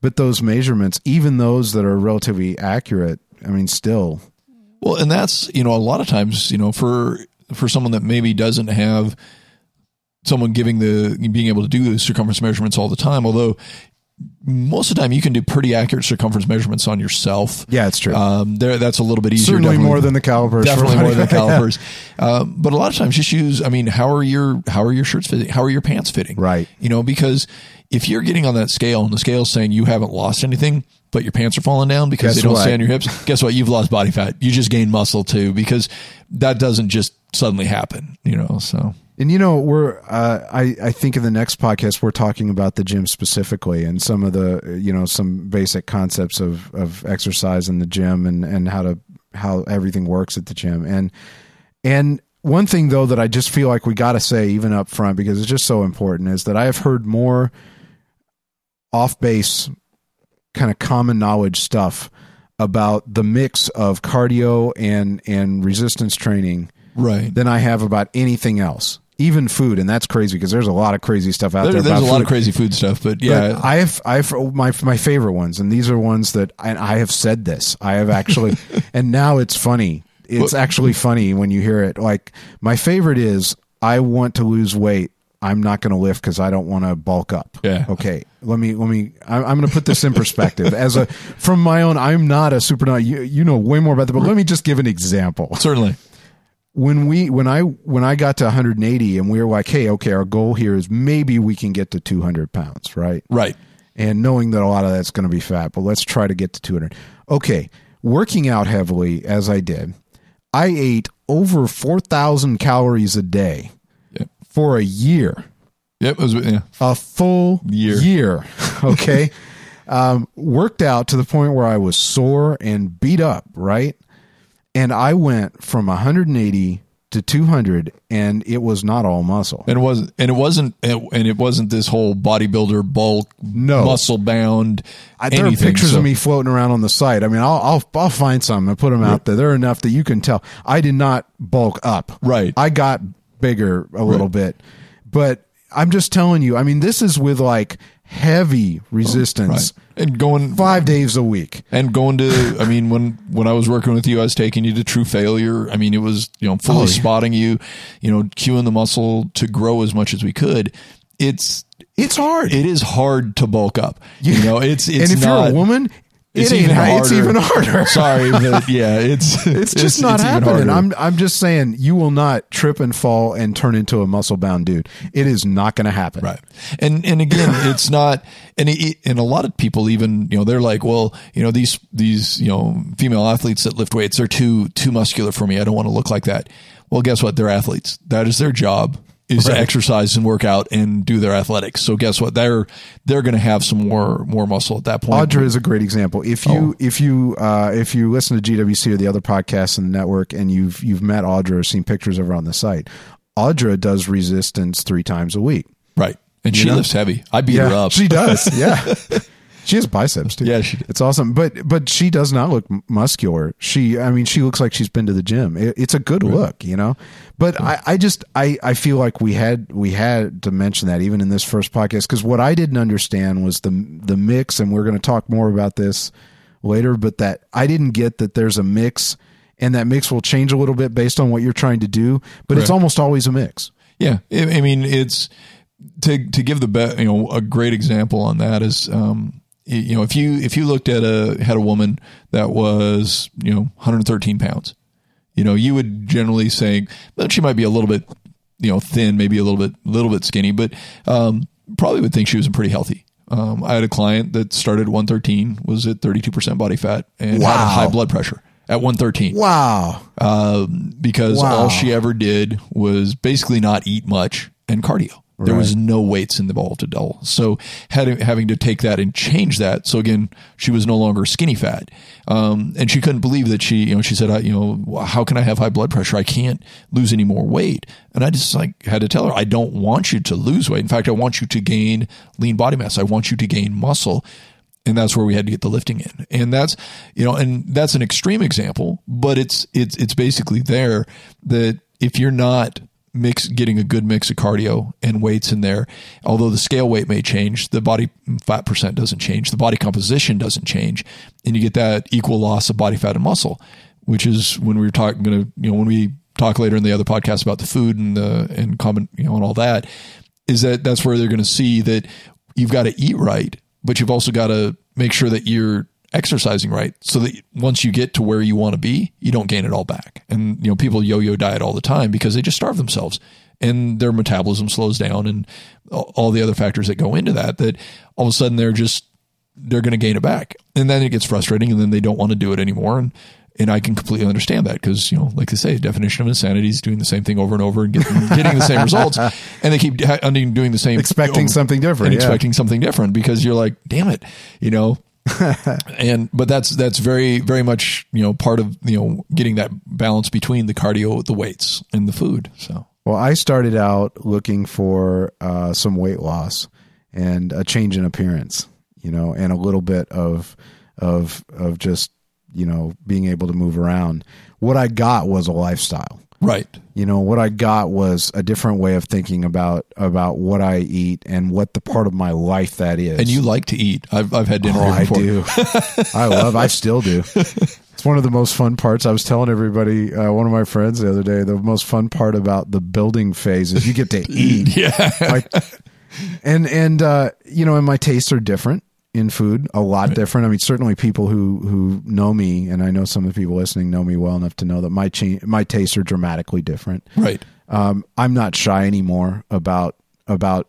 but those measurements, even those that are relatively accurate, I mean, still, Well, and that's you know a lot of times you know for for someone that maybe doesn't have someone giving the being able to do the circumference measurements all the time, although most of the time you can do pretty accurate circumference measurements on yourself. yeah, it's true. Um, there, that's a little bit easier. Certainly more than the calipers. definitely more than the calipers. Um, but a lot of times, just use. I mean, how are your how are your shirts fitting? How are your pants fitting? Right. You know, because if you're getting on that scale and the scale's saying you haven't lost anything, but your pants are falling down because Guess they don't what? stay on your hips, guess what? You've lost body fat. You just gained muscle too, because that doesn't just suddenly happen. You know, so And you know, we're uh, I I think in the next podcast we're talking about the gym specifically and some of the you know some basic concepts of of exercise in the gym and and how to how everything works at the gym and and one thing though that I just feel like we got to say even up front because it's just so important is that I have heard more off base kind of common knowledge stuff about the mix of cardio and and resistance training right. than I have about anything else. Even food, and that's crazy because there's a lot of crazy stuff out There- there. there's a lot food. of crazy food stuff, but But yeah, I have I have oh, my my favorite ones, and these are ones that and I have said this. I have actually, and now it's funny. It's Well- actually funny when you hear it. Like my favorite is I want to lose weight. I'm not going to lift because I don't want to bulk up. Yeah. Okay. Let me let me. I'm, I'm going to put this in perspective. As a from my own, I'm not a super. You you know way more about that, but let me just give an example certainly. when we when I when I got to 180 and we were like, hey, okay, our goal here is maybe we can get to 200 pounds, right? Right. And knowing that a lot of that's going to be fat, but let's try to get to 200. Okay, working out heavily as I did, I ate over 4,000 calories a day. For a year, Yep. It was, yeah. a full Year. year. Okay, um, worked out to the point where I was sore and beat up, right? And I went from 180 to 200, and it was not all muscle. And it wasn't, and it wasn't, and it wasn't this whole bodybuilder bulk, No. muscle bound. I, there are pictures So- of me floating around on the site. I mean, I'll I'll, I'll find some and put them out there. They're enough that you can tell. I did not bulk up. Right. I got bigger a little bit, but I'm just telling you. I mean, this is with like heavy resistance, right. And going five days a week. and going to, I mean, when when I was working with you, I was taking you to True Failure. I mean, it was you know fully Oh, yeah. spotting you, you know, cueing the muscle to grow as much as we could. It's It's hard. it is hard to bulk up. You know, it's it's and if not, you're a woman, it's It even harder. it's even harder. Sorry, but yeah, it's it's just not it's happening. I'm I'm just saying you will not trip and fall and turn into a muscle bound dude. It is not going to happen. Right. And and again, it's not and it, and a lot of people even, you know, they're like, well, you know, these these, you know, female athletes that lift weights are too too muscular for me. I don't want to look like that. Well, guess what? They're athletes. That is their job is to Right. exercise and work out and do their athletics. So guess what? They're they're going to have some more more muscle at that point. Audra is a great example. If you if you uh, if you listen to GWC or the other podcasts in the network, and you've you've met Audra or seen pictures of her on the site, Audra does resistance three times a week. right. And she know? lifts heavy. I beat her up. she does. Yeah, she has biceps too. Yeah, she does. It's awesome, but but she does not look muscular. She, I mean, she looks like she's been to the gym. It, it's a good look, you know. But I, I just, I, I feel like we had we had to mention that even in this first podcast because what I didn't understand was the the mix, and we're going to talk more about this later. But that I didn't get that there's a mix. And that mix will change a little bit based on what you're trying to do, but it's almost always a mix. Yeah, I I mean it's to to give the be, you know a great example on that is um you know if you if you looked at a had a woman that was you know 113 pounds, you know you would generally say that she might be a little bit you know thin, maybe a little bit a little bit skinny, but um probably would think she was pretty healthy. Um, I had a client that started at 113, was at 32% body fat, and had Wow. a high blood pressure at 113 Wow. um, because Wow. all she ever did was basically not eat much and cardio. There was no weights involved at all. So had, having to take that and change that. So again, she was no longer skinny fat. Um, and she couldn't believe that she, you know, she said, I, you know, how can I have high blood pressure? I can't lose any more weight. And I just like had to tell her, I don't want you to lose weight. In fact, I want you to gain lean body mass. I want you to gain muscle and that's where we had to get the lifting in and that's you know and that's an extreme example but it's it's it's basically there that if you're not mix getting a good mix of cardio and weights in there. Although the scale weight may change the body fat percent doesn't change. The body composition doesn't change. And you get that equal loss of body fat and muscle which is when we were talking going to you know when we talk later in the other podcast about the food and the and common you know and all that is that that's where they're going to see that you've got to eat right, but you've also got to make sure that you're exercising right so that once you get to where you want to be, you don't gain it all back. And you know, people yo-yo diet all the time because they just starve themselves and their metabolism slows down and all the other factors that go into that that all of a sudden they're just they're going to gain it back. And then it gets frustrating and then they don't want to do it anymore and and I can completely understand that because, you know, like they say, definition of insanity is doing the same thing over and over and getting, getting the same results. And they keep ha- doing the same, Expecting um, something different, and yeah. expecting something different because you're like, damn it, you know. and but that's that's very very much you know part of you know getting that balance between the cardio, the weights, and the food. So Well, I started out looking for uh, some weight loss and a change in appearance, you know, and a little bit of of of just you know being able to move around. What I got was a lifestyle. Right, You know, what I got was a different way of thinking about about what I eat and what the part of my life that is. and you like to eat. I've I've had dinner Oh, I do. I love. I still do. It's one of the most fun parts. I was telling everybody, uh, one of my friends the other day, the most fun part about the building phase is you get to eat. Yeah, Like, and and uh, you know, and my tastes are different in food, a lot different. I mean, certainly people who who know me, and I know some of the people listening know me well enough to know that my cha- my tastes are dramatically different. right, Um, I'm not shy anymore about about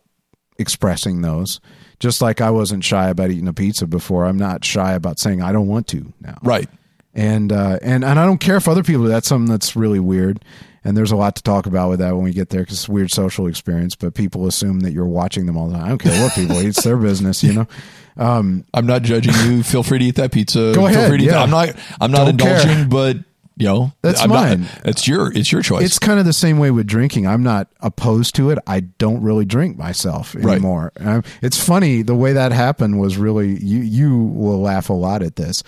expressing those. Just like I wasn't shy about eating a pizza before, I'm not shy about saying I don't want to now. right. And uh, and and I don't care if other people do. That's something that's really weird. And there's a lot to talk about with that when we get there because it's a weird social experience. But people assume that you're watching them all the time. I don't care what people eat; it's their business, you know. I'm not judging you. Feel free to eat that pizza. Go Feel ahead, free to eat- yeah. I'm not. I'm not Don't care. indulging, but you know, That's I'm not- mine. it's your. It's your choice. It's kind of the same way with drinking. I'm not opposed to it. I don't really drink myself Right. anymore. Um, it's funny the way that happened was really you. You will laugh a lot at this.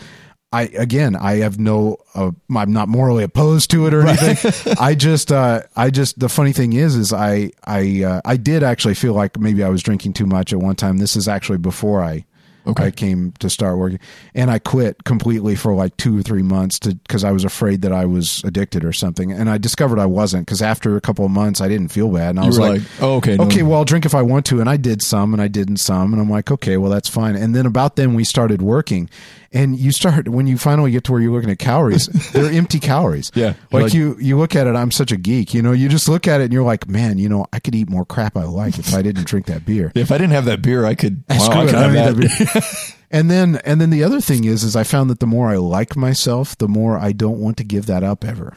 I again, I have no. Uh, I'm not morally opposed to it or anything. I just, uh, I just. The funny thing is, is I, I, uh, I did actually feel like maybe I was drinking too much at one time. This is actually before I Okay. I came to start working, and I quit completely for like two or three months to because I was afraid that I was addicted or something. And I discovered I wasn't because after a couple of months, I didn't feel bad, and I You was like, like, oh, okay, no. okay, well, I'll drink if I want to, and I did some, and I didn't some, and I'm like, okay, well, that's fine. And then about then we started working, and you start when you finally get to where you're looking at calories, they're empty calories. Yeah. like, Like- you you look at it. I'm such a geek, you know. You just look at it and you're like, man, you know, I could eat more crap I like if I didn't drink that beer. If I didn't have that beer, I could. Wow, Screw I it, could have that. that beer. and then and then the other thing is is I found that the more I like myself, the more I don't want to give that up ever.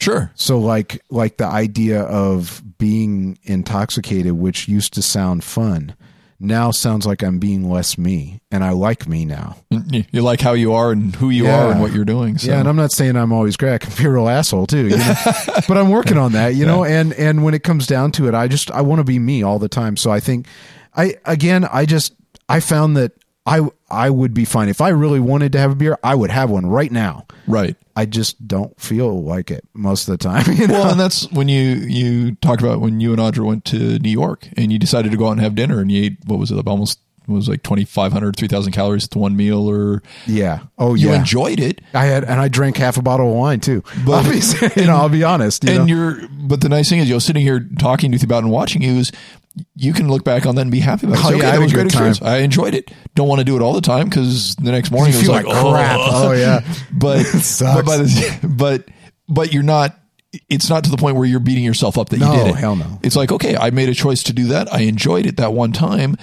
Sure. So like like the idea of being intoxicated, which used to sound fun, now sounds like I'm being less me, and I like me now. You like how you are and who you Yeah. are and what you're doing. So. Yeah, and I'm not saying I'm always great. I can be a real asshole too, you know? but I'm working on that, you know. And and when it comes down to it, I just I want to be me all the time. So I think I again I just I found that I I would be fine if I really wanted to have a beer. I would have one right now. right. I just don't feel like it most of the time. You know? Well, and that's when you you talked about when you and Audra went to New York and you decided to go out and have dinner and you ate what was it almost it was like 2500 3000 calories to one meal or yeah. Oh you yeah. enjoyed it I had and I drank half a bottle of wine too. But- Obviously, you know, I'll be honest. You and know? you're but the nice thing is you know sitting here talking to you about and watching you is you can look back on that and be happy about it. Oh, yeah, okay, I had that a was a great time. I enjoyed it. Don't want to do it all the time because the next morning You it was like, like oh, crap. Oh, yeah. but sucks. but by the, but but you're not. It's not to the point where you're beating yourself up that No, you did it. hell no. It's like okay, I made a choice to do that. I enjoyed it that one time.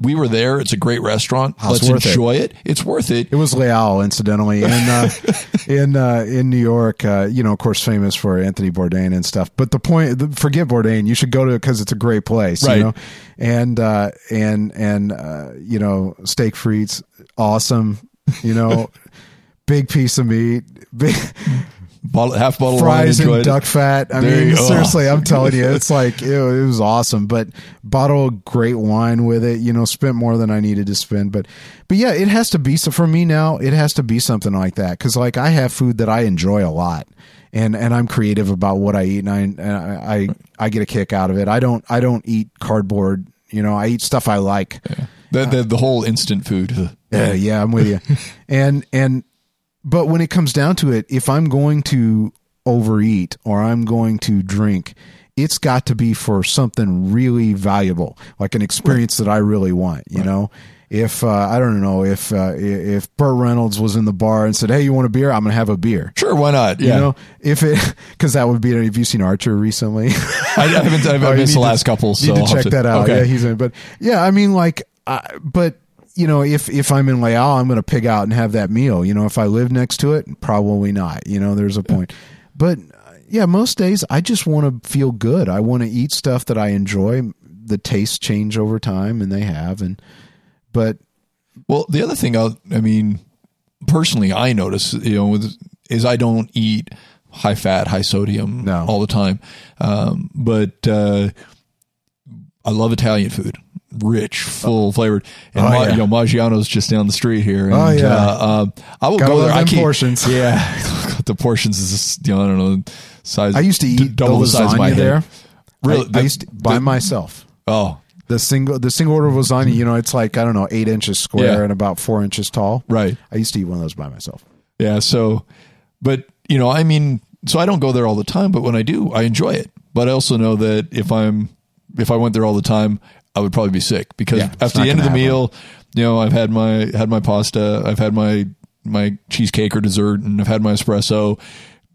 We were there. It's a great restaurant. Oh, Let's worth it. enjoy it. It's worth it. It was Les Halles, incidentally, in uh, in uh, in New York. Uh, you know, of course, famous for Anthony Bourdain and stuff. But the point, the, forget Bourdain. You should go to it because it's a great place. Right. You know, and uh, and and uh, you know, steak frites, awesome. You know, big piece of meat, big Bottle, half bottle fries and duck fat. I There mean, seriously, I'm telling you, it's like it, it was awesome. But bottle of great wine with it. You know, spent more than I needed to spend. But but yeah, it has to be so for me now. It has to be something like that because like I have food that I enjoy a lot. And, and I'm creative about what I eat, and I, and I I I get a kick out of it. I don't I don't eat cardboard, you know. I eat stuff I like. The, the, the whole instant food. uh, Yeah, yeah, I'm with you. and and but when it comes down to it, if I'm going to overeat or I'm going to drink, it's got to be for something really valuable, like an experience that I really want. You know, if uh, I don't know if uh, if Burt Reynolds was in the bar and said, "Hey, you want a beer? I'm gonna have a beer." Sure, why not? Yeah. You know, if it because that would be. Have you seen Archer recently? I, haven't, I've Oh, missed the need to- last couple, so need I'll to have check that out. Okay. Yeah, he's in. But yeah, I mean, like, I, but you know, if if I'm in Les Halles, I'm going to pig out and have that meal. You know, if I live next to it, probably not. You know, there's a point. But uh, yeah, most days I just want to feel good. I want to eat stuff that I enjoy. The tastes change over time, and they have. And but Well, the other thing, I'll, I mean, personally, I notice, you know, is I don't eat high fat, high sodium No. all the time. Um, but uh, I love Italian food, rich, full flavored. And Oh, Ma- yeah. you know, Maggiano's just down the street here. And, Oh, yeah. uh, um, I will Gotta go there. I keep, portions. Yeah, the portions is just, you know, I don't know size. I used to d- eat double the the size of my lasagna head. there. Really, I, I used to, by the- myself. Oh, The single the single order of lasagna, you know, it's like I don't know, eight inches square Yeah. and about four inches tall. right. I used to eat one of those by myself. Yeah. So, but you know, I mean, so I don't go there all the time, but when I do, I enjoy it. But I also know that if I'm, if I went there all the time, I would probably be sick because Yeah, after the end of the gonna meal, you know, I've had my, had my pasta, I've had my, my cheesecake or dessert and I've had my espresso.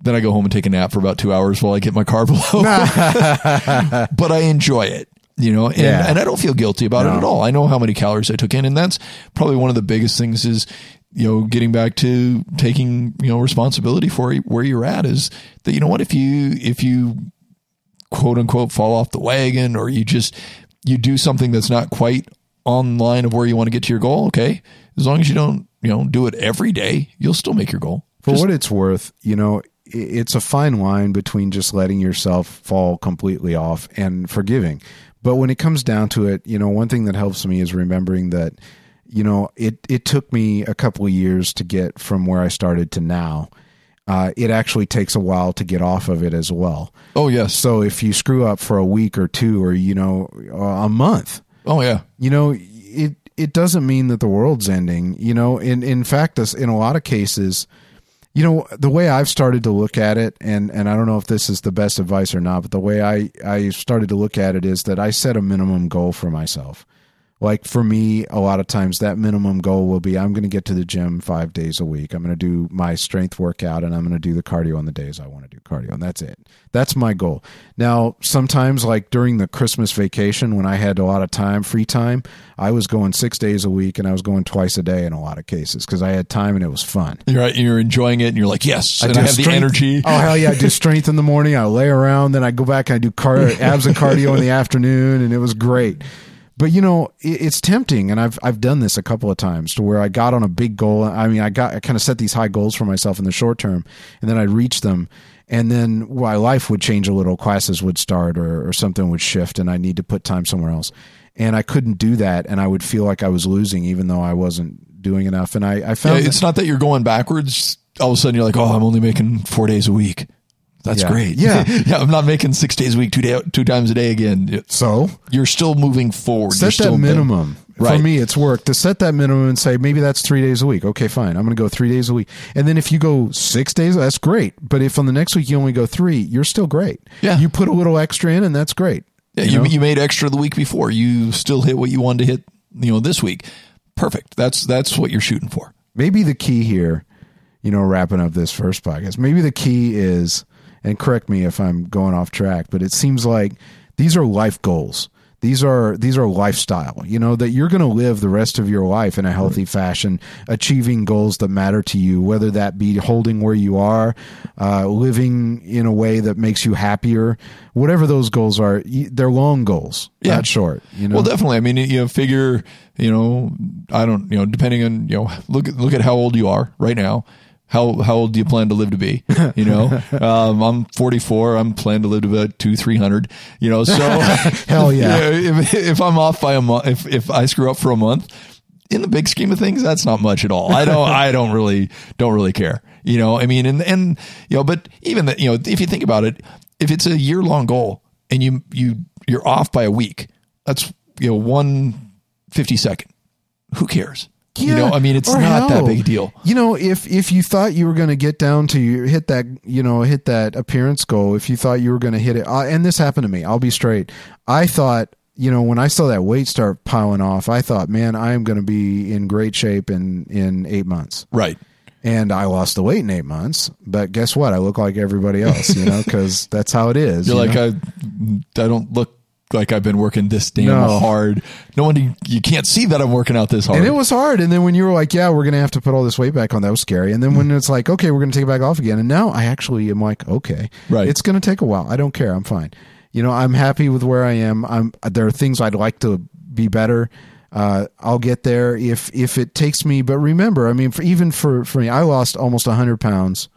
Then I go home and take a nap for about two hours while I get my carb low. but I enjoy it, you know, and, Yeah. and I don't feel guilty about it at all. I know how many calories I took in, and that's probably one of the biggest things is, you know, getting back to taking, you know, responsibility for where you're at is that, you know what, if you, if you quote unquote fall off the wagon or you just, you do something that's not quite on line of where you want to get to your goal. Okay. As long as you don't, you know, do it every day, you'll still make your goal. For Just- what it's worth, you know, it's a fine line between just letting yourself fall completely off and forgiving. But when it comes down to it, you know, one thing that helps me is remembering that, you know, it, it took me a couple of years to get from where I started to now. Uh, it actually takes a while to get off of it as well. oh yes. So if you screw up for a week or two or, you know, a month, Oh yeah. you know it it doesn't mean that the world's ending. You know, in in fact, this in a lot of cases, you know, the way I've started to look at it, and and I don't know if this is the best advice or not, but the way I I started to look at it is that I set a minimum goal for myself like for me a lot of times that minimum goal will be i'm going to get to the gym five days a week i'm going to do my strength workout and i'm going to do the cardio on the days i want to do cardio and that's it that's my goal now sometimes like during the christmas vacation when i had a lot of time free time i was going six days a week and i was going twice a day in a lot of cases because i had time and it was fun You're right. You're enjoying it, and you're like, yes, I, I have the energy. Oh hell yeah! I do strength in the morning. I lay around, then I go back and I do car- abs and cardio in the afternoon, and it was great. But you know, it, it's tempting, and I've I've done this a couple of times to where I got on a big goal. I mean, I got I kind of set these high goals for myself in the short term, and then I'd reach them, and then my life would change a little. Classes would start, or, or something would shift, and I need to put time somewhere else. And I couldn't do that, and I would feel like I was losing, even though I wasn't doing enough. And I, I Yeah, found that- it's not that you're going backwards. All of a sudden, you're like, oh, I'm only making four days a week. That's Yeah. great. Yeah. yeah. I'm not making six days a week, two day, two times a day again. So You're still moving forward. Set still that minimum. Right. For me, it's work to set that minimum and say maybe that's three days a week. Okay, fine. I'm going to go three days a week. And then if you go six days, that's great. But if on the next week you only go three, you're still great. Yeah. You put a little extra in, and that's great. Yeah, You you, know? you made extra the week before. You still hit what you wanted to hit, you know, this week. Perfect. That's that's what you're shooting for. maybe the key here, you know, wrapping up this first podcast, maybe the key is, and correct me if I'm going off track, but it seems like these are life goals. These are these are lifestyle, you know, that you're going to live the rest of your life in a healthy fashion, achieving goals that matter to you, whether that be holding where you are, uh, living in a way that makes you happier, whatever those goals are. They're long goals, Yeah. not short. You know, Well, definitely. I mean, you know, figure, you know, I don't, you know, depending on, you know, look look at how old you are right now. How how old do you plan to live to be? You know, um, I'm 44. I'm planning to live to about two, three hundred. You know, so Hell yeah. if, if I'm off by a month, if if I screw up for a month, in the big scheme of things, that's not much at all. I don't I don't really don't really care. You know, I mean, and and you know, but even that, you know, if you think about it, if it's a year long goal and you you you're off by a week, that's you know one fifty second. Who cares? You know, I mean, it's not that big a deal. You know, if if you thought you were going to get down to you hit that, you know, hit that appearance goal, if you thought you were going to hit it, uh, and this happened to me, I'll be straight. I thought, you know, when I saw that weight start piling off, I thought, man, I am going to be in great shape in in eight months. Right. And I lost the weight in eight months, but guess what? I look like everybody else, you know, because that's how it is. You're you like know? I I don't look like I've been working this damn No. hard. No one you can't see that I'm working out this hard. And it was hard. And then when you were like, yeah, we're going to have to put all this weight back on, that was scary. And then when it's like, okay, we're going to take it back off again. And now I actually am like, okay, Right. it's going to take a while. I don't care. I'm fine. You know, I'm happy with where I am. I'm, there are things I'd like to be better. Uh, I'll get there if, if it takes me, but remember, I mean, for, even for, for me, I lost almost a hundred pounds,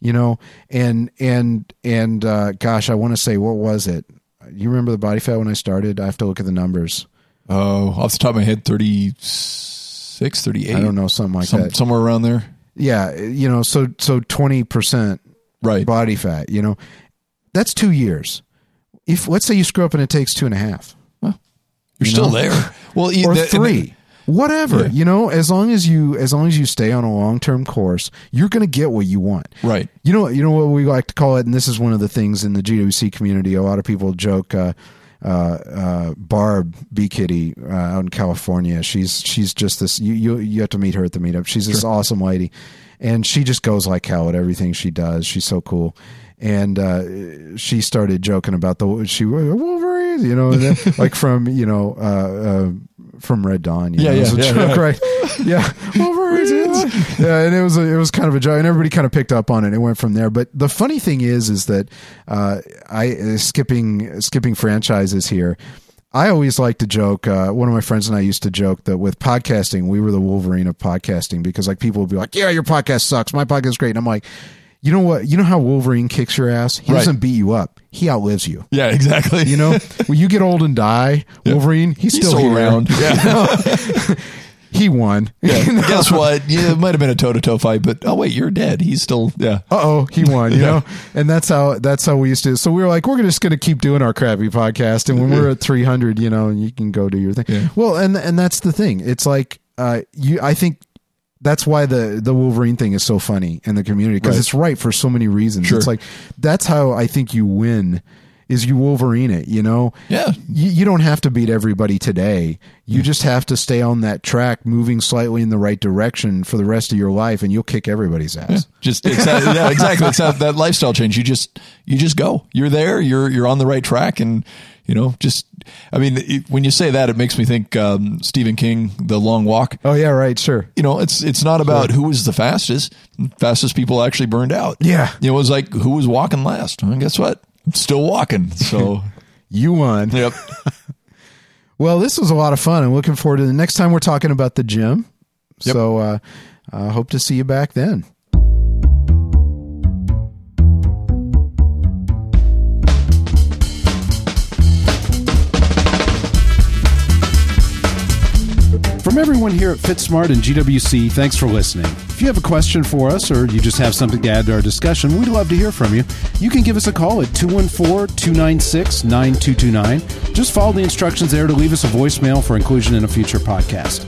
you know, and, and, and, uh, gosh, I want to say, what was it? You remember the body fat when I started? I have to look at the numbers. oh, off the top of my head, 36, 38. I don't know, something like Some, that. somewhere around there. Yeah, you know, so so twenty percent Right. body fat. You know, that's two years. If let's say you screw up and it takes two and a half Well, You're You still know? there. Well, or the- three, whatever. Yeah. You know, as long as you as long as you stay on a long term course, you're going to get what you want. Right. You know, you know what we like to call it, and this is one of the things in the GWC community. A lot of people joke. Uh, uh, uh, Barb B Kitty uh, out in California. She's she's just this. You you you have to meet her at the meetup. She's this awesome lady, and she just goes like hell at everything she does. She's so cool. And uh, she started joking about the she Wolverines, you know, like from you know uh, uh, from Red Dawn. You Yeah, know, yeah, it was a yeah, joke, yeah. right? Yeah, Wolverines. yeah. and it was a, it was kind of a joke, and everybody kind of picked up on it. It went from there. But the funny thing is, is that uh, I uh, skipping skipping franchises here. I always like to joke. Uh, one of my friends and I used to joke that with podcasting, we were the Wolverine of podcasting because like people would be like, "Yeah, your podcast sucks. My podcast is great." And I'm like, you know what? You know how Wolverine kicks your ass? He Right. doesn't beat you up. He outlives you. Yeah, exactly. You know, when you get old and die, Wolverine, he's, He's still, still around. Yeah. he won. Yeah. Guess what? Yeah, it might have been a toe to toe fight, but oh wait, you're dead. He's still yeah. Uh oh, he won. You Yeah. know, and that's how that's how we used to. So we were like, we're just going to keep doing our crappy podcast, and when we're at three hundred, you know, and you can go do your thing. Yeah. Well, and and that's the thing. It's like uh, you. I think that's why the the Wolverine thing is so funny in the community because Right. it's right for so many reasons. Sure. It's like that's how I think you win. Is you Wolverine it, you know? Yeah. You, you don't have to beat everybody today. You just have to stay on that track, moving slightly in the right direction for the rest of your life, and you'll kick everybody's ass. Just exactly, yeah, exactly. It's that, that lifestyle change. You just you just go. You're there. You're you're on the right track, and you know, just I mean, it, when you say that, it makes me think um, Stephen King, The Long Walk. Oh yeah, right, sure. You know, it's it's not about who was the fastest. Fastest people actually burned out. Yeah. you know, it was like who was walking last. And guess what? I'm still walking. So You won. yep. Well, this was a lot of fun. I'm looking forward to the next time we're talking about the gym. Yep. So uh, I hope to see you back then. From everyone here at FitSmart and GWC, thanks for listening. If you have a question for us or you just have something to add to our discussion, we'd love to hear from you. You can give us a call at 214 296 9229. Just follow the instructions there to leave us a voicemail for inclusion in a future podcast.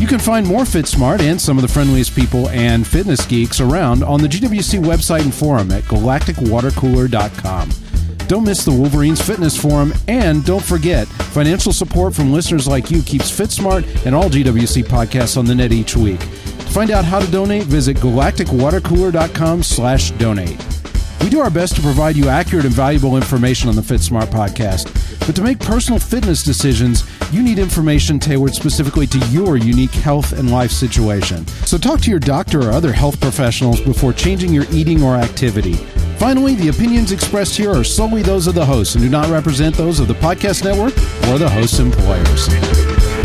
You can find more FitSmart and some of the friendliest people and fitness geeks around on the GWC website and forum at galacticwatercooler.com. Don't miss the Wolverines Fitness Forum, and don't forget, financial support from listeners like you keeps FitSmart and all GWC podcasts on the net each week. To find out how to donate, visit galacticwatercooler.com slash donate. We do our best to provide you accurate and valuable information on the FitSmart podcast. But to make personal fitness decisions, you need information tailored specifically to your unique health and life situation. So talk to your doctor or other health professionals before changing your eating or activity. Finally, the opinions expressed here are solely those of the hosts and do not represent those of the podcast network or the host's employers.